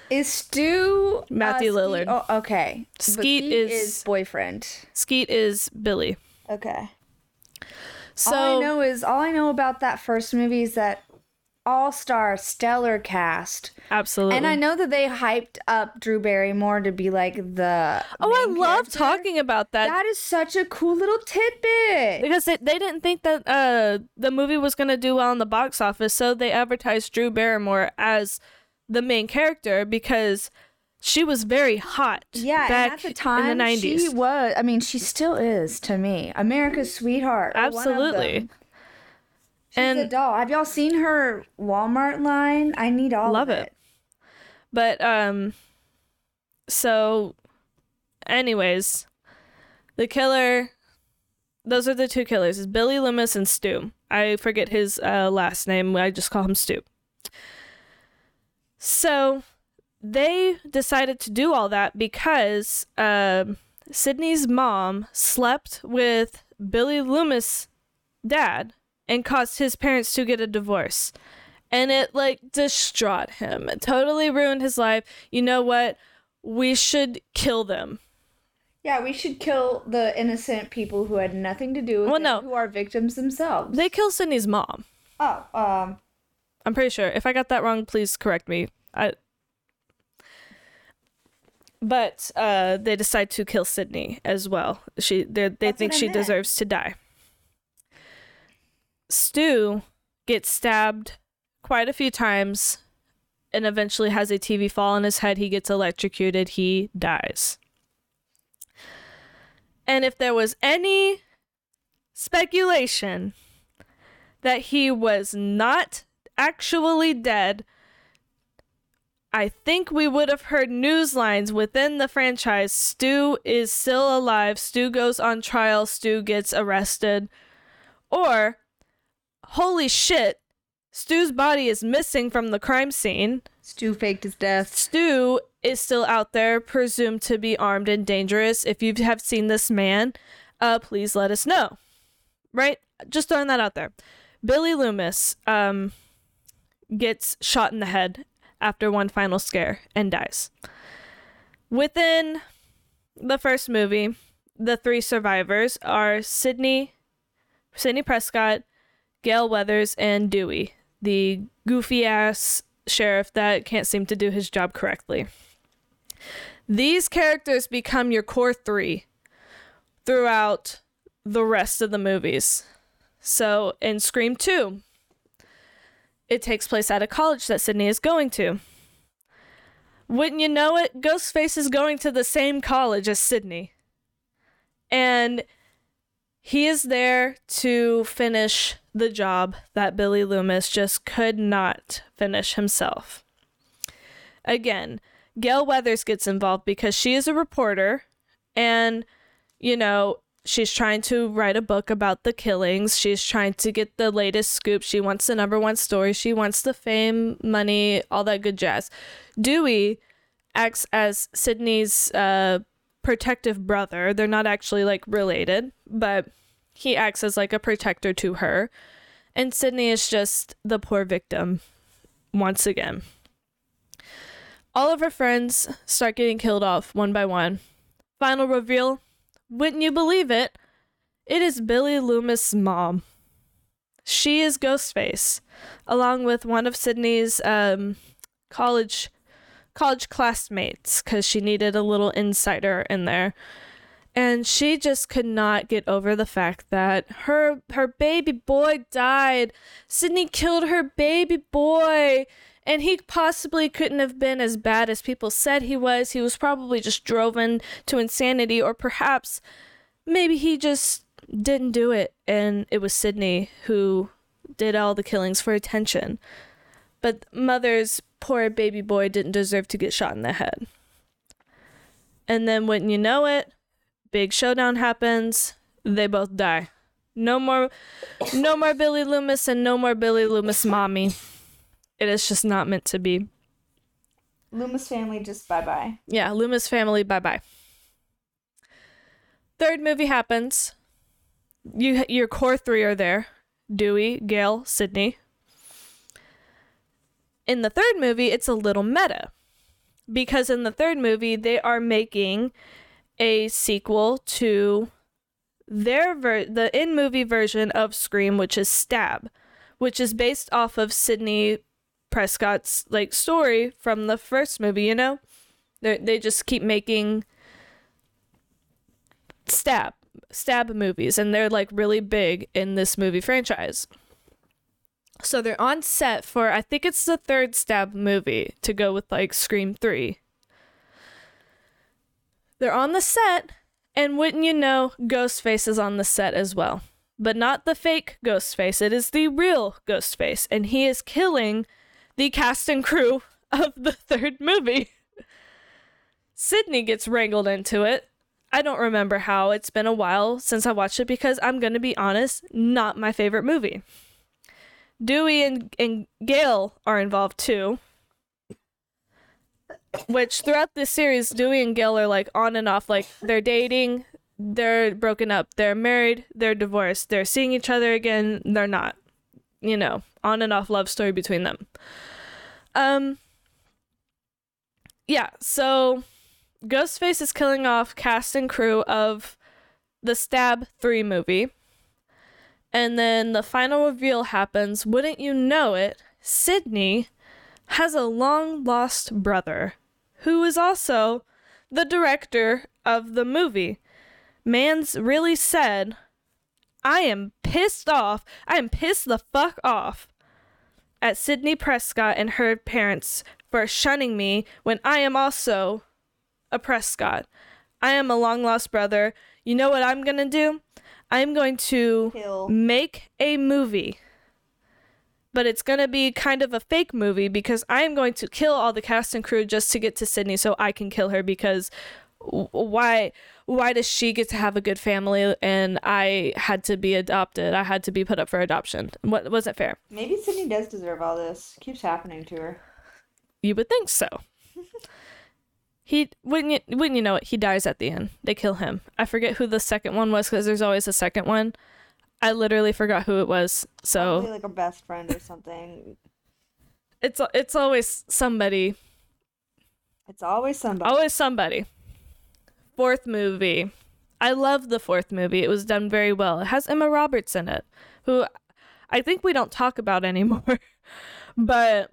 Is Stu uh, Matthew Skeet- Lillard. Oh, okay. Skeet is- boyfriend. Skeet is Billy. Okay. So all I know is all I know about that first movie is that all-star stellar cast, absolutely. and I know that they hyped up Drew Barrymore to be like the. oh, I love character. talking about that. That is such a cool little tidbit. because they, they didn't think that uh the movie was gonna do well in the box office, so they advertised Drew Barrymore as the main character because she was very hot. Yeah, back at the time, in the nineties. she was. I mean, she still is to me, America's sweetheart. or one of Absolutely. She's a And- doll. Have y'all seen her Walmart line? I need all Love of it. it. But um so anyways, the killer those are the two killers. It's Billy Loomis and Stu. I forget his uh, last name. I just call him Stu. So they decided to do all that because um Sidney's mom slept with Billy Loomis' dad and caused his parents to get a divorce and it like distraught him. It totally ruined his life. You know what? We should kill them. Yeah, we should kill the innocent people who had nothing to do with Well, it, no. who are victims themselves. They kill Sidney's mom. oh, um, I'm pretty sure. If I got that wrong, please correct me. I. But uh, they decide to kill Sidney as well. She they think she meant. deserves to die. Stu gets stabbed quite a few times and eventually has a TV fall on his head. He gets electrocuted. He dies. And if there was any speculation that he was not actually dead, I think we would have heard news lines within the franchise. Stu is still alive. Stu goes on trial. Stu gets arrested. Or, holy shit, Stu's body is missing from the crime scene. Stu faked his death. Stu is still out there, presumed to be armed and dangerous. If you have seen this man, uh, please let us know. Right? Just throwing that out there. Billy Loomis um, gets shot in the head after one final scare and dies. Within the first movie, the three survivors are Sidney, Sidney Prescott, Gale Weathers, and Dewey. the goofy ass sheriff that can't seem to do his job correctly. These characters become your core three throughout the rest of the movies. So in Scream 2, it takes place at a college that Sidney is going to. Wouldn't you know it, Ghostface is going to the same college as Sidney. And he is there to finish the job that Billy Loomis just could not finish himself. Again, Gale Weathers gets involved because she is a reporter and, you know, she's trying to write a book about the killings. She's trying to get the latest scoop. She wants the number one story. She wants the fame, money, all that good jazz. Dewey acts as Sidney's uh, protective brother. They're not actually like related, but he acts as like a protector to her. And Sidney is just the poor victim once again. All of her friends start getting killed off one by one. Final reveal wouldn't you believe it? It is Billy Loomis' mom. She is Ghostface, along with one of Sidney's um, college college classmates because she needed a little insider in there. And she just could not get over the fact that her her baby boy died. Sidney killed her baby boy. And he possibly couldn't have been as bad as people said he was. He was probably just driven to insanity, or perhaps maybe he just didn't do it and it was Sidney who did all the killings for attention. But mother's poor baby boy didn't deserve to get shot in the head. And then when you know it, big showdown happens, they both die. No more no more Billy Loomis and no more Billy Loomis mommy. It is just not meant to be. Loomis family just bye bye. Yeah, Loomis family bye bye. Third movie happens. You your core 3 are there. Dewey, Gale, Sidney, in the third movie, it's a little meta because in the third movie, they are making a sequel to their ver- the in movie version of Scream, which is Stab, which is based off of Sidney Prescott's like story from the first movie. You know, they they just keep making stab stab movies, and they're like really big in this movie franchise. So they're on set for I think it's the third stab movie to go with like Scream 3. They're on the set and wouldn't you know Ghostface is on the set as well. But not the fake Ghostface, it is the real Ghostface and he is killing the cast and crew (laughs) of the third movie. Sidney gets wrangled into it. I don't remember how. It's been a while since I watched it because I'm going to be honest, not my favorite movie. Dewey and, and Gale are involved too. Which throughout this series, Dewey and Gale are like on and off, like they're dating, they're broken up, they're married, they're divorced, they're seeing each other again, they're not. You know, on and off love story between them. Um Yeah, so Ghostface is killing off cast and crew of the Stab 3 movie. And then the final reveal happens. Wouldn't you know it? Sidney has a long lost brother who is also the director of the movie. Man's really said, I am pissed off. I am pissed the fuck off at Sidney Prescott and her parents for shunning me when I am also a Prescott. I am a long lost brother. You know what I'm going to do? I'm going to Kill. make a movie. But it's going to be kind of a fake movie because I'm going to kill all the cast and crew just to get to Sidney so I can kill her because why why does she get to have a good family and I had to be adopted? I had to be put up for adoption. What wasn't fair. Maybe Sidney does deserve all this. Keeps happening to her. You would think so. (laughs) he wouldn't you, wouldn't you know it? He dies at the end. They kill him. I forget who the second one was because there's always a second one. I literally forgot who it was. So Probably like a best friend or something. it's it's always somebody. It's always somebody. Always somebody. Fourth movie. I love the fourth movie. It was done very well. It has Emma Roberts in it, who I think we don't talk about anymore. (laughs) but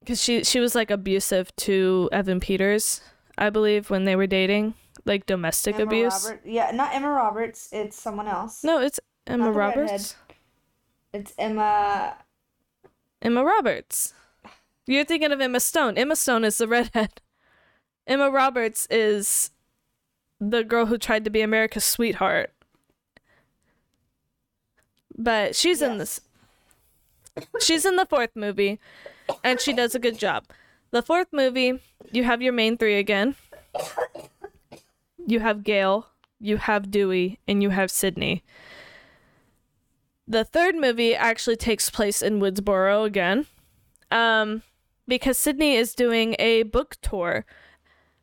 because she she was like abusive to Evan Peters, I believe, when they were dating, like domestic Emma abuse. Robert- yeah, not Emma Roberts. It's someone else. No, it's Emma redhead. Roberts. It's Emma. Emma Roberts. You're thinking of Emma Stone. Emma Stone is the (laughs) redhead. Emma Roberts is the girl who tried to be America's sweetheart. But she's in this. She's in the fourth movie, and she does a good job. The fourth movie, you have your main three again. You have Gale, you have Dewey, and you have Sidney. The third movie actually takes place in Woodsboro again, um, because Sidney is doing a book tour.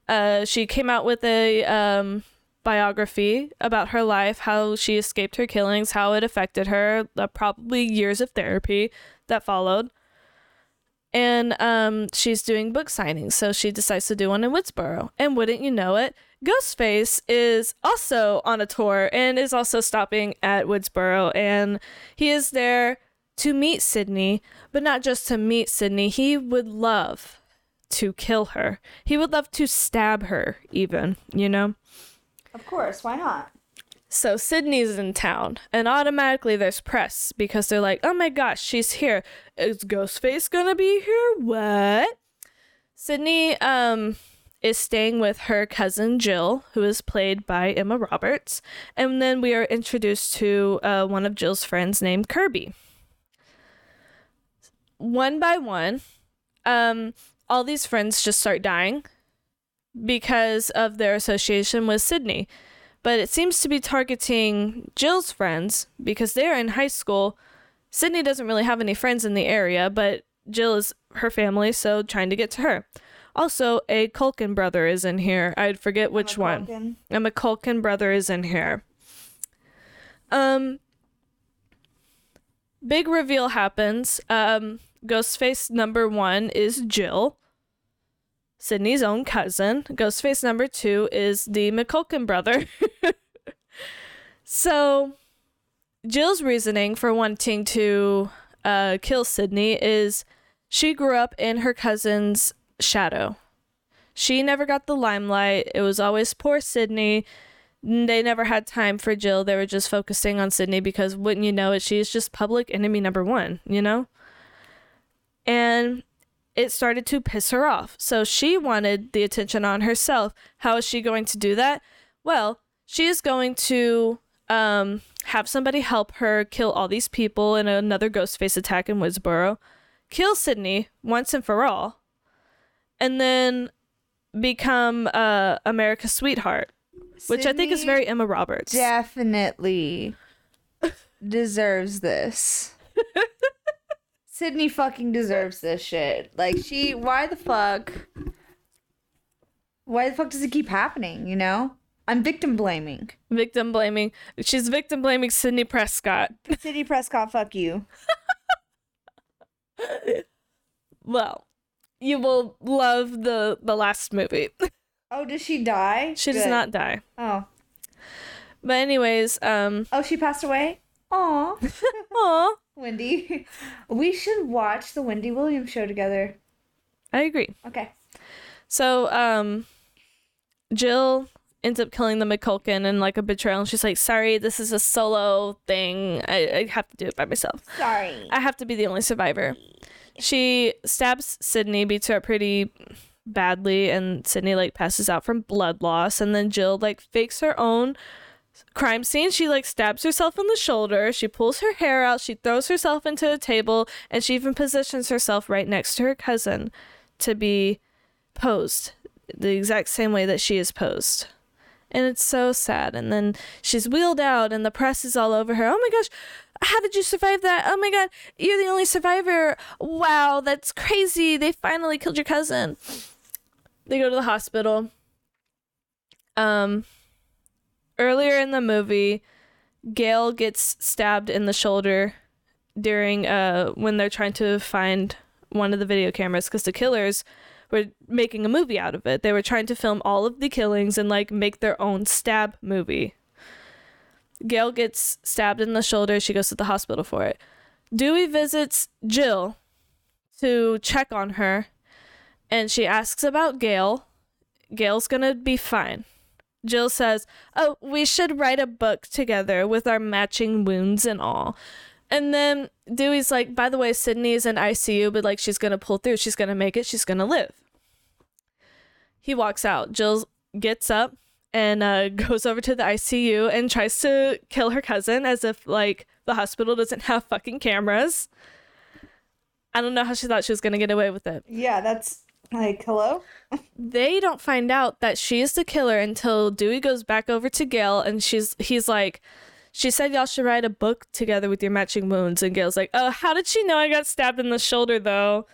Uh, she came out with a um, biography about her life, how she escaped her killings, how it affected her, uh, probably years of therapy that followed. And um, she's doing book signings, so she decides to do one in Woodsboro. And wouldn't you know it, Ghostface is also on a tour and is also stopping at Woodsboro, and he is there to meet Sidney, but not just to meet Sidney. He would love to kill her. He would love to stab her, even, you know? Of course, why not? So Sidney's in town, and automatically there's press because they're like, oh my gosh, she's here. Is Ghostface gonna be here? What? Sidney um is staying with her cousin Jill, who is played by Emma Roberts, and then we are introduced to uh, one of Jill's friends named Kirby. One by one, um, all these friends just start dying because of their association with Sidney but it seems to be targeting Jill's friends because they're in high school. Sidney doesn't really have any friends in the area, but Jill is her family, so trying to get to her. Also, a Culkin brother is in here. I'd forget which Emma one. Culkin. A McCulkin brother is in here. Um, big reveal happens. Um, Ghostface number one is Jill, Sidney's own cousin. Ghostface number two is the McCulkin brother. (laughs) so, Jill's reasoning for wanting to uh, kill Sidney is she grew up in her cousin's shadow. She never got the limelight. It was always poor Sidney. They never had time for Jill. They were just focusing on Sidney because, wouldn't you know it, she's just public enemy number one, you know? And it started to piss her off. So she wanted the attention on herself. How is she going to do that? Well, she is going to um, have somebody help her kill all these people in another Ghostface attack in Woodsboro, kill Sidney once and for all, and then become uh, America's sweetheart, which I think is very Emma Roberts. definitely (laughs) deserves this. (laughs) Sidney fucking deserves this shit. Like she why the fuck why the fuck does it keep happening, you know? I'm victim blaming. Victim blaming. She's victim blaming Sidney Prescott. (laughs) City Prescott, fuck you. Well, you will love the the last movie. Oh, does she die? she does not die. Oh. But anyways, um Oh, she passed away? Aw. (laughs) (laughs) aw, Wendy. We should watch the Wendy Williams show together. I agree. Okay. So, um Jill ends up killing the McCulkin in like a betrayal and she's like, Sorry, this is a solo thing. I, I have to do it by myself. Sorry. I have to be the only survivor. She stabs Sidney, beats her up pretty badly, and Sidney like passes out from blood loss. And then Jill like fakes her own crime scene. She like stabs herself in the shoulder. She pulls her hair out. She throws herself into a table, and she even positions herself right next to her cousin to be posed the exact same way that she is posed. And it's so sad. And then she's wheeled out, and the press is all over her. Oh my gosh, how did you survive that? Oh my god, you're the only survivor. Wow, that's crazy. They finally killed your cousin. They go to the hospital. Um, earlier in the movie, Gale gets stabbed in the shoulder during uh when they're trying to find one of the video cameras because the killers were making a movie out of it. They were trying to film all of the killings and like make their own stab movie. Gale gets stabbed in the shoulder. She goes to the hospital for it. Dewey visits Jill to check on her, and she asks about Gale. Gale's gonna be fine. Jill says, Oh, we should write a book together with our matching wounds and all. And then Dewey's like, By the way, Sidney is in ICU, but like she's gonna pull through. She's gonna make it. She's gonna live. He walks out. Jill gets up and uh, (laughs) goes over to the ICU and tries to kill her cousin as if like the hospital doesn't have fucking cameras. I don't know how she thought she was gonna get away with it. Yeah, that's like hello. (laughs) They don't find out that she is the killer until Dewey goes back over to Gale and she's he's like she said y'all should write a book together with your matching wounds and Gale's like, "Oh, how did she know I got stabbed in the shoulder though?"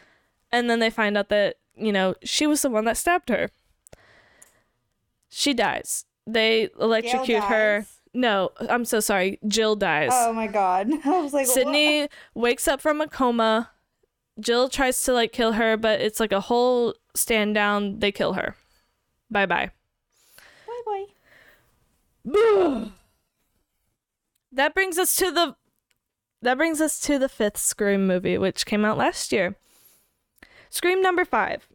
And then they find out that, you know, she was the one that stabbed her. She dies. They electrocute her. No, I'm so sorry. Jill dies. Oh my god. (laughs) I was like, Sidney what? wakes up from a coma. Jill tries to like kill her, but it's like a whole stand down. They kill her. Bye bye. Bye bye. That brings us to the that brings us to the fifth Scream movie, which came out last year. Scream number five.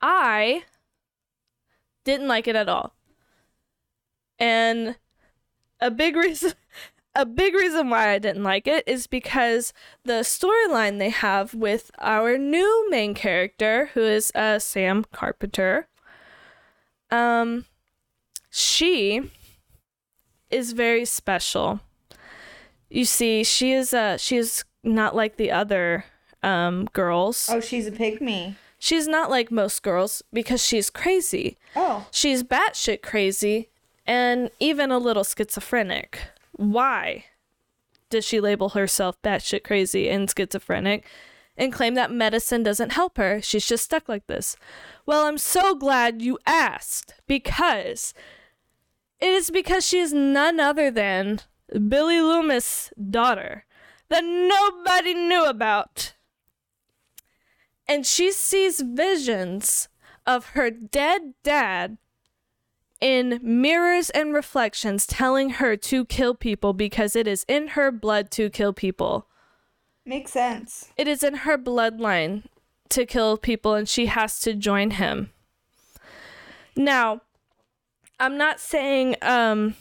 I didn't like it at all. And a big reason (laughs) a big reason why I didn't like it is because the storyline they have with our new main character, who is uh, Sam Carpenter. Um, she is very special. You see, she is uh she is not like the other um girls. Oh, she's a pygmy. She's not like most girls because she's crazy. Oh. She's batshit crazy and even a little schizophrenic. Why does she label herself batshit crazy and schizophrenic and claim that medicine doesn't help her? She's just stuck like this. Well, I'm so glad you asked because it is because she is none other than Billy Loomis' daughter that nobody knew about. And she sees visions of her dead dad in mirrors and reflections telling her to kill people because it is in her blood to kill people. Makes sense. It is in her bloodline to kill people and she has to join him. Now, I'm not saying um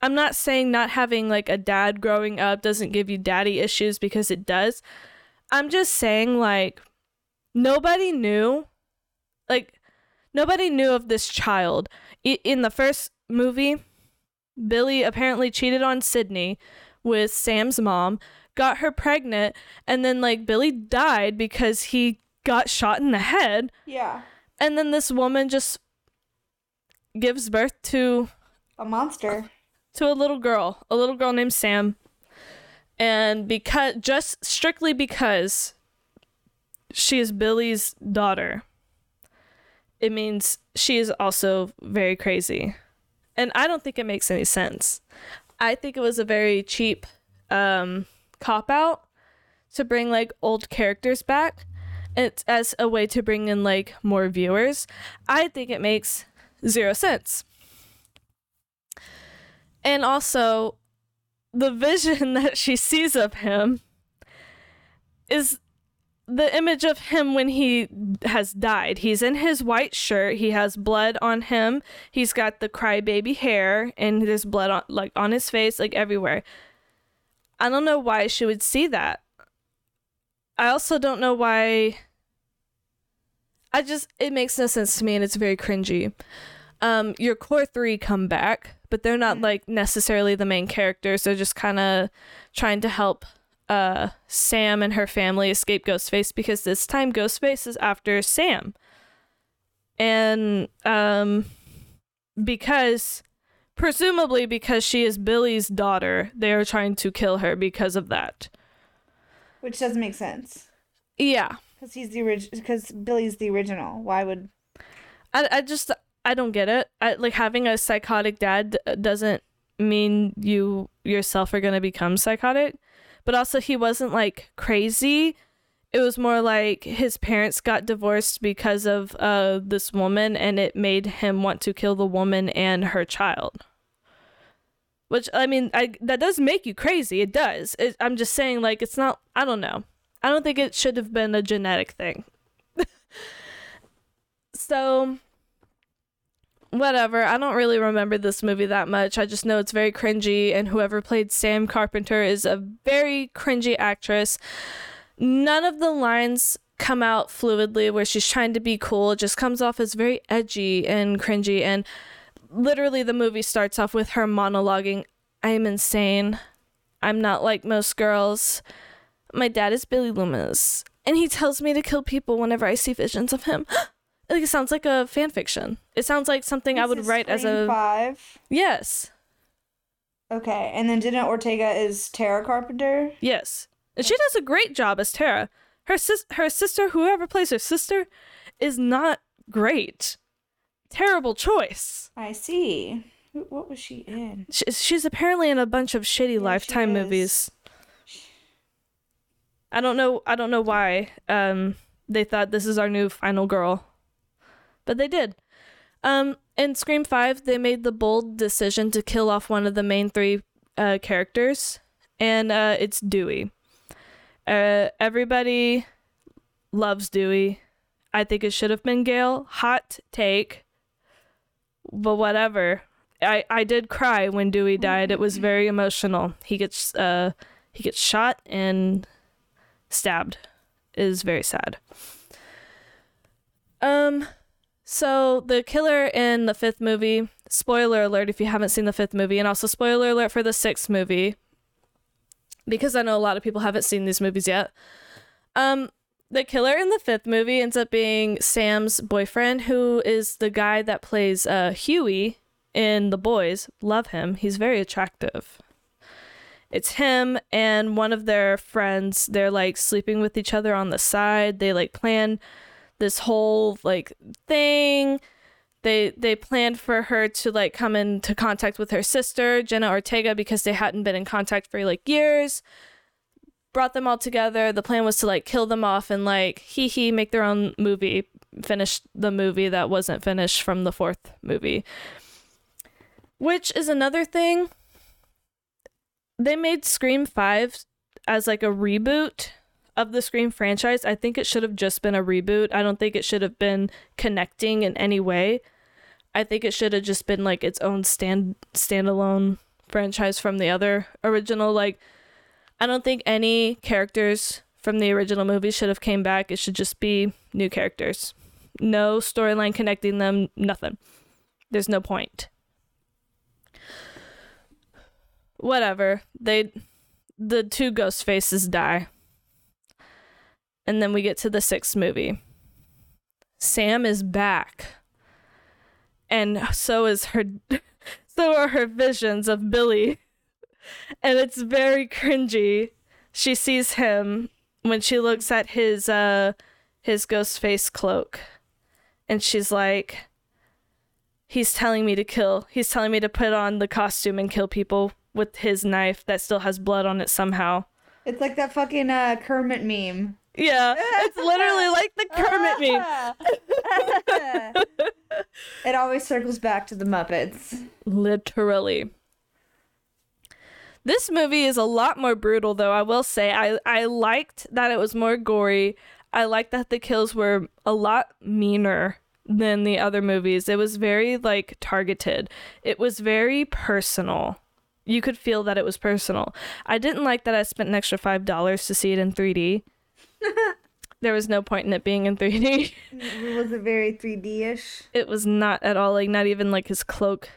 I'm not saying not having like a dad growing up doesn't give you daddy issues because it does. I'm just saying like nobody knew like nobody knew of this child. I- in the first movie, Billy apparently cheated on Sidney with Sam's mom, got her pregnant, and then like Billy died because he got shot in the head. Yeah. And then this woman just gives birth to A monster. to a little girl, a little girl named Sam. And because just strictly because she is Billy's daughter, it means she is also very crazy. And I don't think it makes any sense. I think it was a very cheap um, cop out to bring like old characters back. It's as a way to bring in like more viewers. I think it makes zero sense. And also, the vision (laughs) that she sees of him is the image of him when he has died. He's in his white shirt. He has blood on him. He's got the crybaby hair, and there's blood on like on his face, like everywhere. I don't know why she would see that. I also don't know why. I just it makes no sense to me, and it's very cringy. Um, your core three come back, but they're not like necessarily the main characters. They're just kind of trying to help uh Sam and her family escape Ghostface because this time Ghostface is after Sam. And um because presumably because she is Billy's daughter, they are trying to kill her because of that. Which doesn't make sense. Yeah. Because he's the original. Because Billy's the original. Why would? I I just I don't get it. I, like having a psychotic dad doesn't mean you yourself are going to become psychotic. But also he wasn't like crazy. It was more like his parents got divorced because of uh this woman and it made him want to kill the woman and her child. Which I mean, I that does make you crazy. It does. It, I'm just saying, like, it's not. I don't know. I don't think it should have been a genetic thing. (laughs) so, whatever. I don't really remember this movie that much. I just know it's very cringy, and whoever played Sam Carpenter is a very cringy actress. None of the lines come out fluidly where she's trying to be cool. It just comes off as very edgy and cringy. And literally, the movie starts off with her monologuing I am insane. I'm not like most girls. My dad is Billy Loomis, and he tells me to kill people whenever I see visions of him. (gasps) like it sounds like a fan fiction. It sounds like something I would write as a five. yes, Okay, and then Jenna Ortega is Tara Carpenter. yes, and she does a great job as Tara. Her sis, her sister, whoever plays her sister, is not great. Terrible choice. I see. What was she in? Sh- She's apparently in a bunch of shitty she Lifetime movies. I don't know. I don't know why. Um, they thought this is our new final girl, but they did. Um, in Scream Five, they made the bold decision to kill off one of the main three uh, characters, and uh, it's Dewey. Uh, everybody loves Dewey. I think it should have been Gale. Hot take, but whatever. I I did cry when Dewey died. It was very emotional. He gets uh he gets shot and stabbed. is very sad. Um so the killer in the fifth movie, spoiler alert if you haven't seen the fifth movie, and also spoiler alert for the sixth movie, because I know a lot of people haven't seen these movies yet. Um, the killer in the fifth movie ends up being Sam's boyfriend, who is the guy that plays uh, Hughie in The Boys. Love him. He's very attractive. It's him and one of their friends. They're like sleeping with each other on the side. They like plan this whole like thing. They they planned for her to like come into contact with her sister, Jenna Ortega, because they hadn't been in contact for like years. Brought them all together. The plan was to like kill them off and like hee hee make their own movie, finish the movie that wasn't finished from the fourth movie. Which is another thing. They made Scream 5 as like a reboot of the Scream franchise. I think it should have just been a reboot. I don't think it should have been connecting in any way. I think it should have just been like its own stand standalone franchise from the other original like I don't think any characters from the original movie should have came back. It should just be new characters. No storyline connecting them, nothing. There's no point. Whatever. They the two ghost faces die. And then we get to the sixth movie. Sam is back. And so is her (laughs) so are her visions of Billy. And it's very cringy. She sees him when she looks at his uh his ghost face cloak. And she's like He's telling me to kill. He's telling me to put on the costume and kill people with his knife that still has blood on it somehow. It's like that fucking uh, Kermit meme. Yeah, it's literally (laughs) like the Kermit meme. (laughs) it always circles back to the Muppets. Literally. This movie is a lot more brutal though, I will say. I I liked that it was more gory. I liked that the kills were a lot meaner than the other movies. It was very like targeted. It was very personal. You could feel that it was personal. I didn't like that I spent an extra $5 to see it in 3D. (laughs) there was no point in it being in 3D. It Was it very 3D-ish? it was not at all like not even like his cloak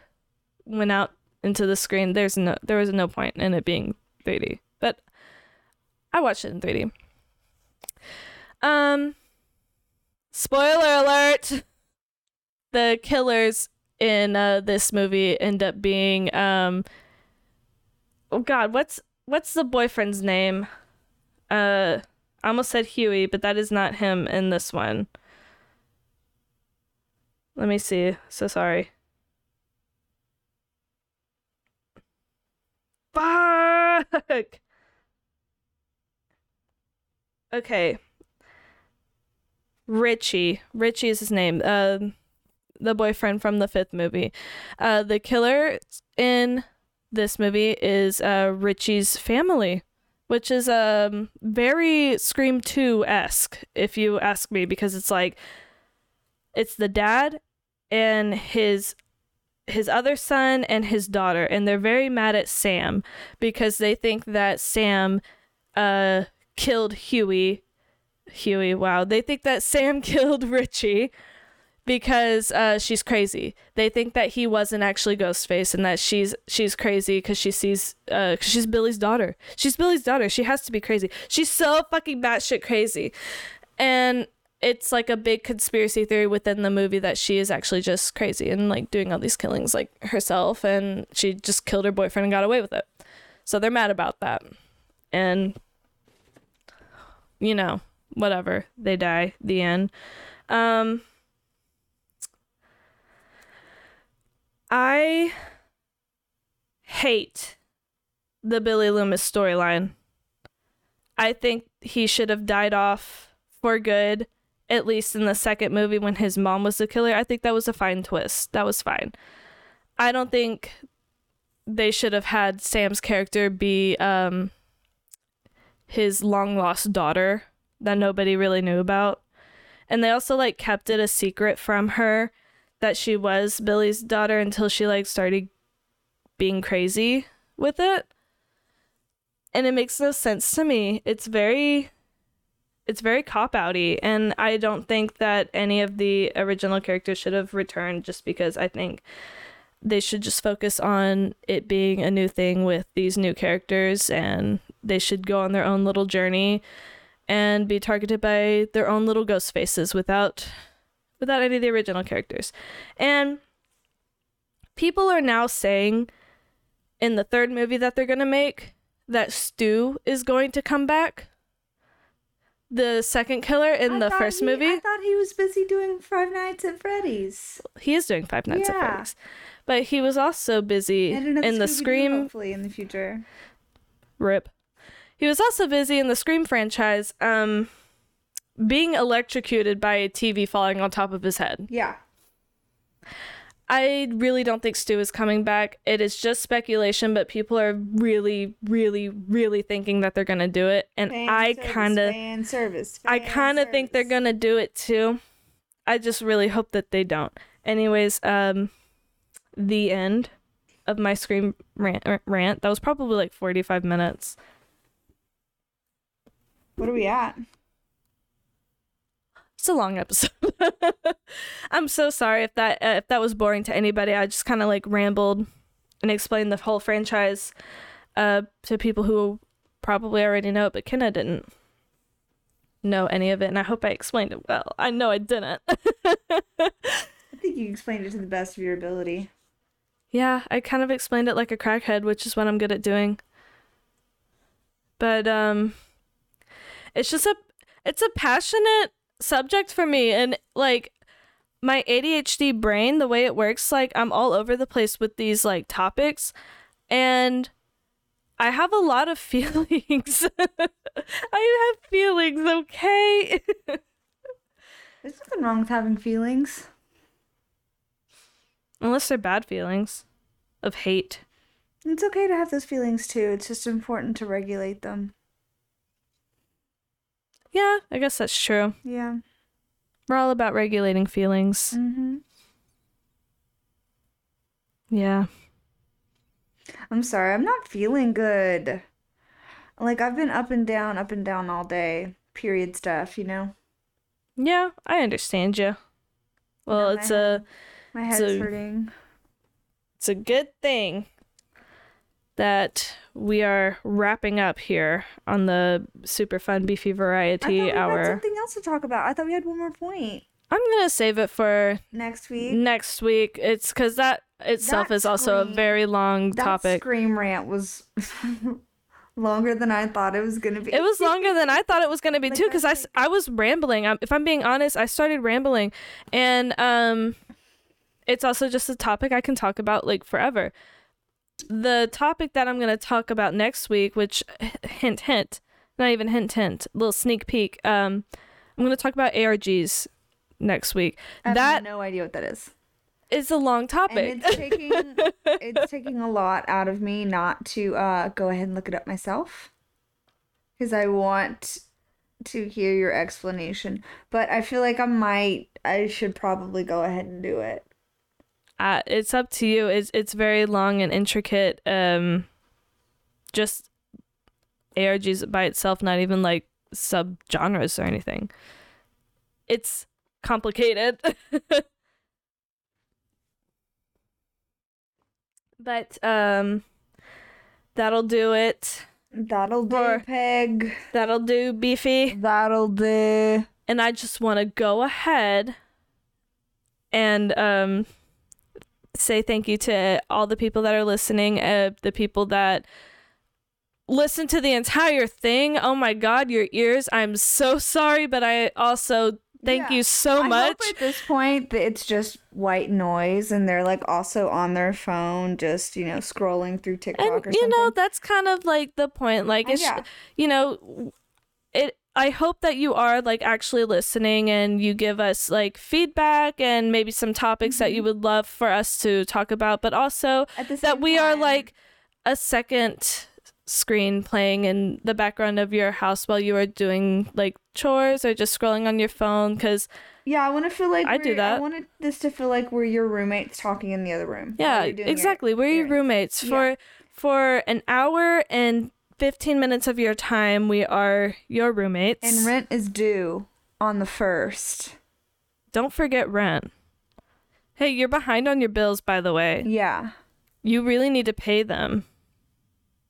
went out into the screen there's no there was no point in it being 3d but i watched it in 3d um spoiler alert the killers in uh this movie end up being um oh god what's what's the boyfriend's name uh i almost said hughie but that is not him in this one let me see. So sorry. Fuck. Okay. Richie. Richie is his name. Uh, the boyfriend from the fifth movie. Uh, the killer in this movie is uh, Richie's family, which is um very Scream 2 esque, if you ask me, because it's like it's the dad and his his other son and his daughter, and they're very mad at Sam because they think that Sam uh killed Hughie. Hughie, wow. They think that Sam (laughs) killed Richie because uh, she's crazy. They think that he wasn't actually Ghostface and that she's she's crazy because she sees uh, cause she's Billy's daughter. She's Billy's daughter. She has to be crazy. She's so fucking batshit crazy, and it's like a big conspiracy theory within the movie that she is actually just crazy and like doing all these killings like herself, and she just killed her boyfriend and got away with it. So they're mad about that, and you know whatever they die. The end. Um I hate the Billy Loomis storyline. I think he should have died off for good, at least in the second movie when his mom was the killer. I think that was a fine twist. That was fine. I don't think they should have had Sam's character be um, his long lost daughter that nobody really knew about. And they also like kept it a secret from her that she was Billy's daughter until she like started being crazy with it. And it makes no sense to me. It's very it's very cop outy and I don't think that any of the original characters should have returned just because I think they should just focus on it being a new thing with these new characters and they should go on their own little journey and be targeted by their own little ghost faces without without any of the original characters. And people are now saying in the third movie that they're going to make that Stu is going to come back. The second killer in I the first he- movie. I thought he was busy doing Five Nights at Freddy's. he is doing Five Nights at Freddy's. But he was also busy in the Scream hopefully in the future. Rip. He was also busy in the Scream franchise, um, being electrocuted by a TV falling on top of his head. Yeah. I really don't think Stu is coming back. It is just speculation, but people are really, really, really thinking that they're gonna do it, and Fan I kind of, fan service. I kind of think they're gonna do it too. I just really hope that they don't. Anyways, um, the end of my Scream rant. Rant that was probably like forty-five minutes. What are we at? It's a long episode. (laughs) I'm so sorry if that uh, if that was boring to anybody. I just kind of like rambled and explained the whole franchise uh, to people who probably already know it, but Kenna didn't know any of it, and I hope I explained it well. I know I didn't. I think you explained it to the best of your ability. yeah, I kind of explained it like a crackhead, which is what I'm good at doing. But um, it's just a it's a passionate subject for me and like my ADHD brain the way it works like I'm all over the place with these like topics and I have a lot of (laughs) feelings. I have feelings, okay? (laughs) There's nothing wrong with having feelings. Unless they're bad feelings of hate. It's okay to have those feelings too. It's just important to regulate them. Yeah, I guess that's true. Yeah. We're all about regulating feelings. Mm-hmm. Yeah. I'm sorry, I'm not feeling good. Like I've been up and down, up and down all day. Period stuff, you know. Yeah, I understand you. Well, No, it's I a My head's So- hurting. it's a good thing that we are wrapping up here on the super fun beefy I variety had hour. something else to talk about. I thought we had one more point I'm gonna save it for next week. next week. It's because that itself That is also a very long That topic. scream rant was (laughs) longer than I thought it was gonna be. It was longer than I (laughs) thought it was going to be Like too because I, I was rambling. Um if I'm being honest, I started rambling, and um, it's also just a topic I can talk about like forever. The topic that I'm going to talk about next week, which hint hint, not even hint hint, little sneak peek. Um, I'm going to talk about ARGs next week. I have that no idea what that is. it's a long topic. And it's taking (laughs) it's taking a lot out of me not to uh, go ahead and look it up myself because I want to hear your explanation. But I feel like I might I should probably go ahead and do it. Uh, it's up to you. It's it's very long and intricate. Um, just ARGs by itself, not even like sub genres or anything. It's complicated. (laughs) but um, that'll do it. That'll do, For- Peg. That'll do, Beefy. That'll do. and I just want to go ahead and um say thank you to all the people that are listening, uh, the people that listen to the entire thing. Oh my god, your ears. I'm so sorry, but I also thank Yeah. you so much. at this point it's just white noise and they're like also on their phone, just you know, scrolling through TikTok and you something. know that's kind of like the point like Oh, it's yeah. you know i hope that you are like actually listening and you give us like feedback and maybe some topics that Mm-hmm. you would love for us to talk about but also that we are like a second screen playing in the background of your house while you are doing like chores or just scrolling on your phone because Yeah, I want to feel like I do we're- I wanted this to feel like we're your roommates talking in the other room. Yeah, doing your exactly. We're your roommates Yeah. for for an hour and 15 minutes of your time. We are your roommates. And rent is due on the first. Don't forget rent. Hey, you're behind on your bills by the way. Yeah, You really need to pay them.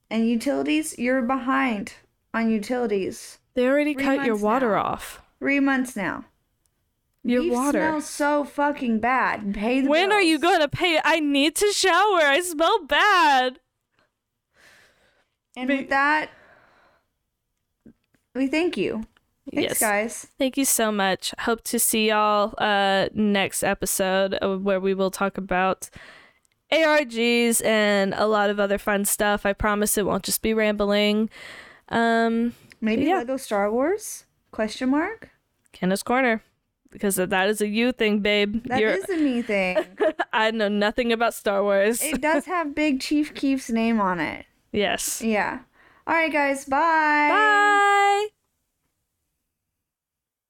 and utilities, you're behind on utilities. They already Three cut your water now. off. Three months now. Your Beef water. smells so fucking bad. Pay the When are you going to pay? I need to shower. I smell bad. And with that, we thank you. Thanks, yes. guys. Thank you so much. Hope to see y'all uh next episode where we will talk about ARGs and a lot of other fun stuff. I promise it won't just be rambling. Um Maybe Yeah. Lego Star Wars? Question mark. Kenna's Corner. Because that is a you thing, babe. That You're is a me thing. (laughs) I know nothing about Star Wars. it does (laughs) have Big Chief Keef's name on it. Yes. Yeah. All right, guys. Bye. Bye.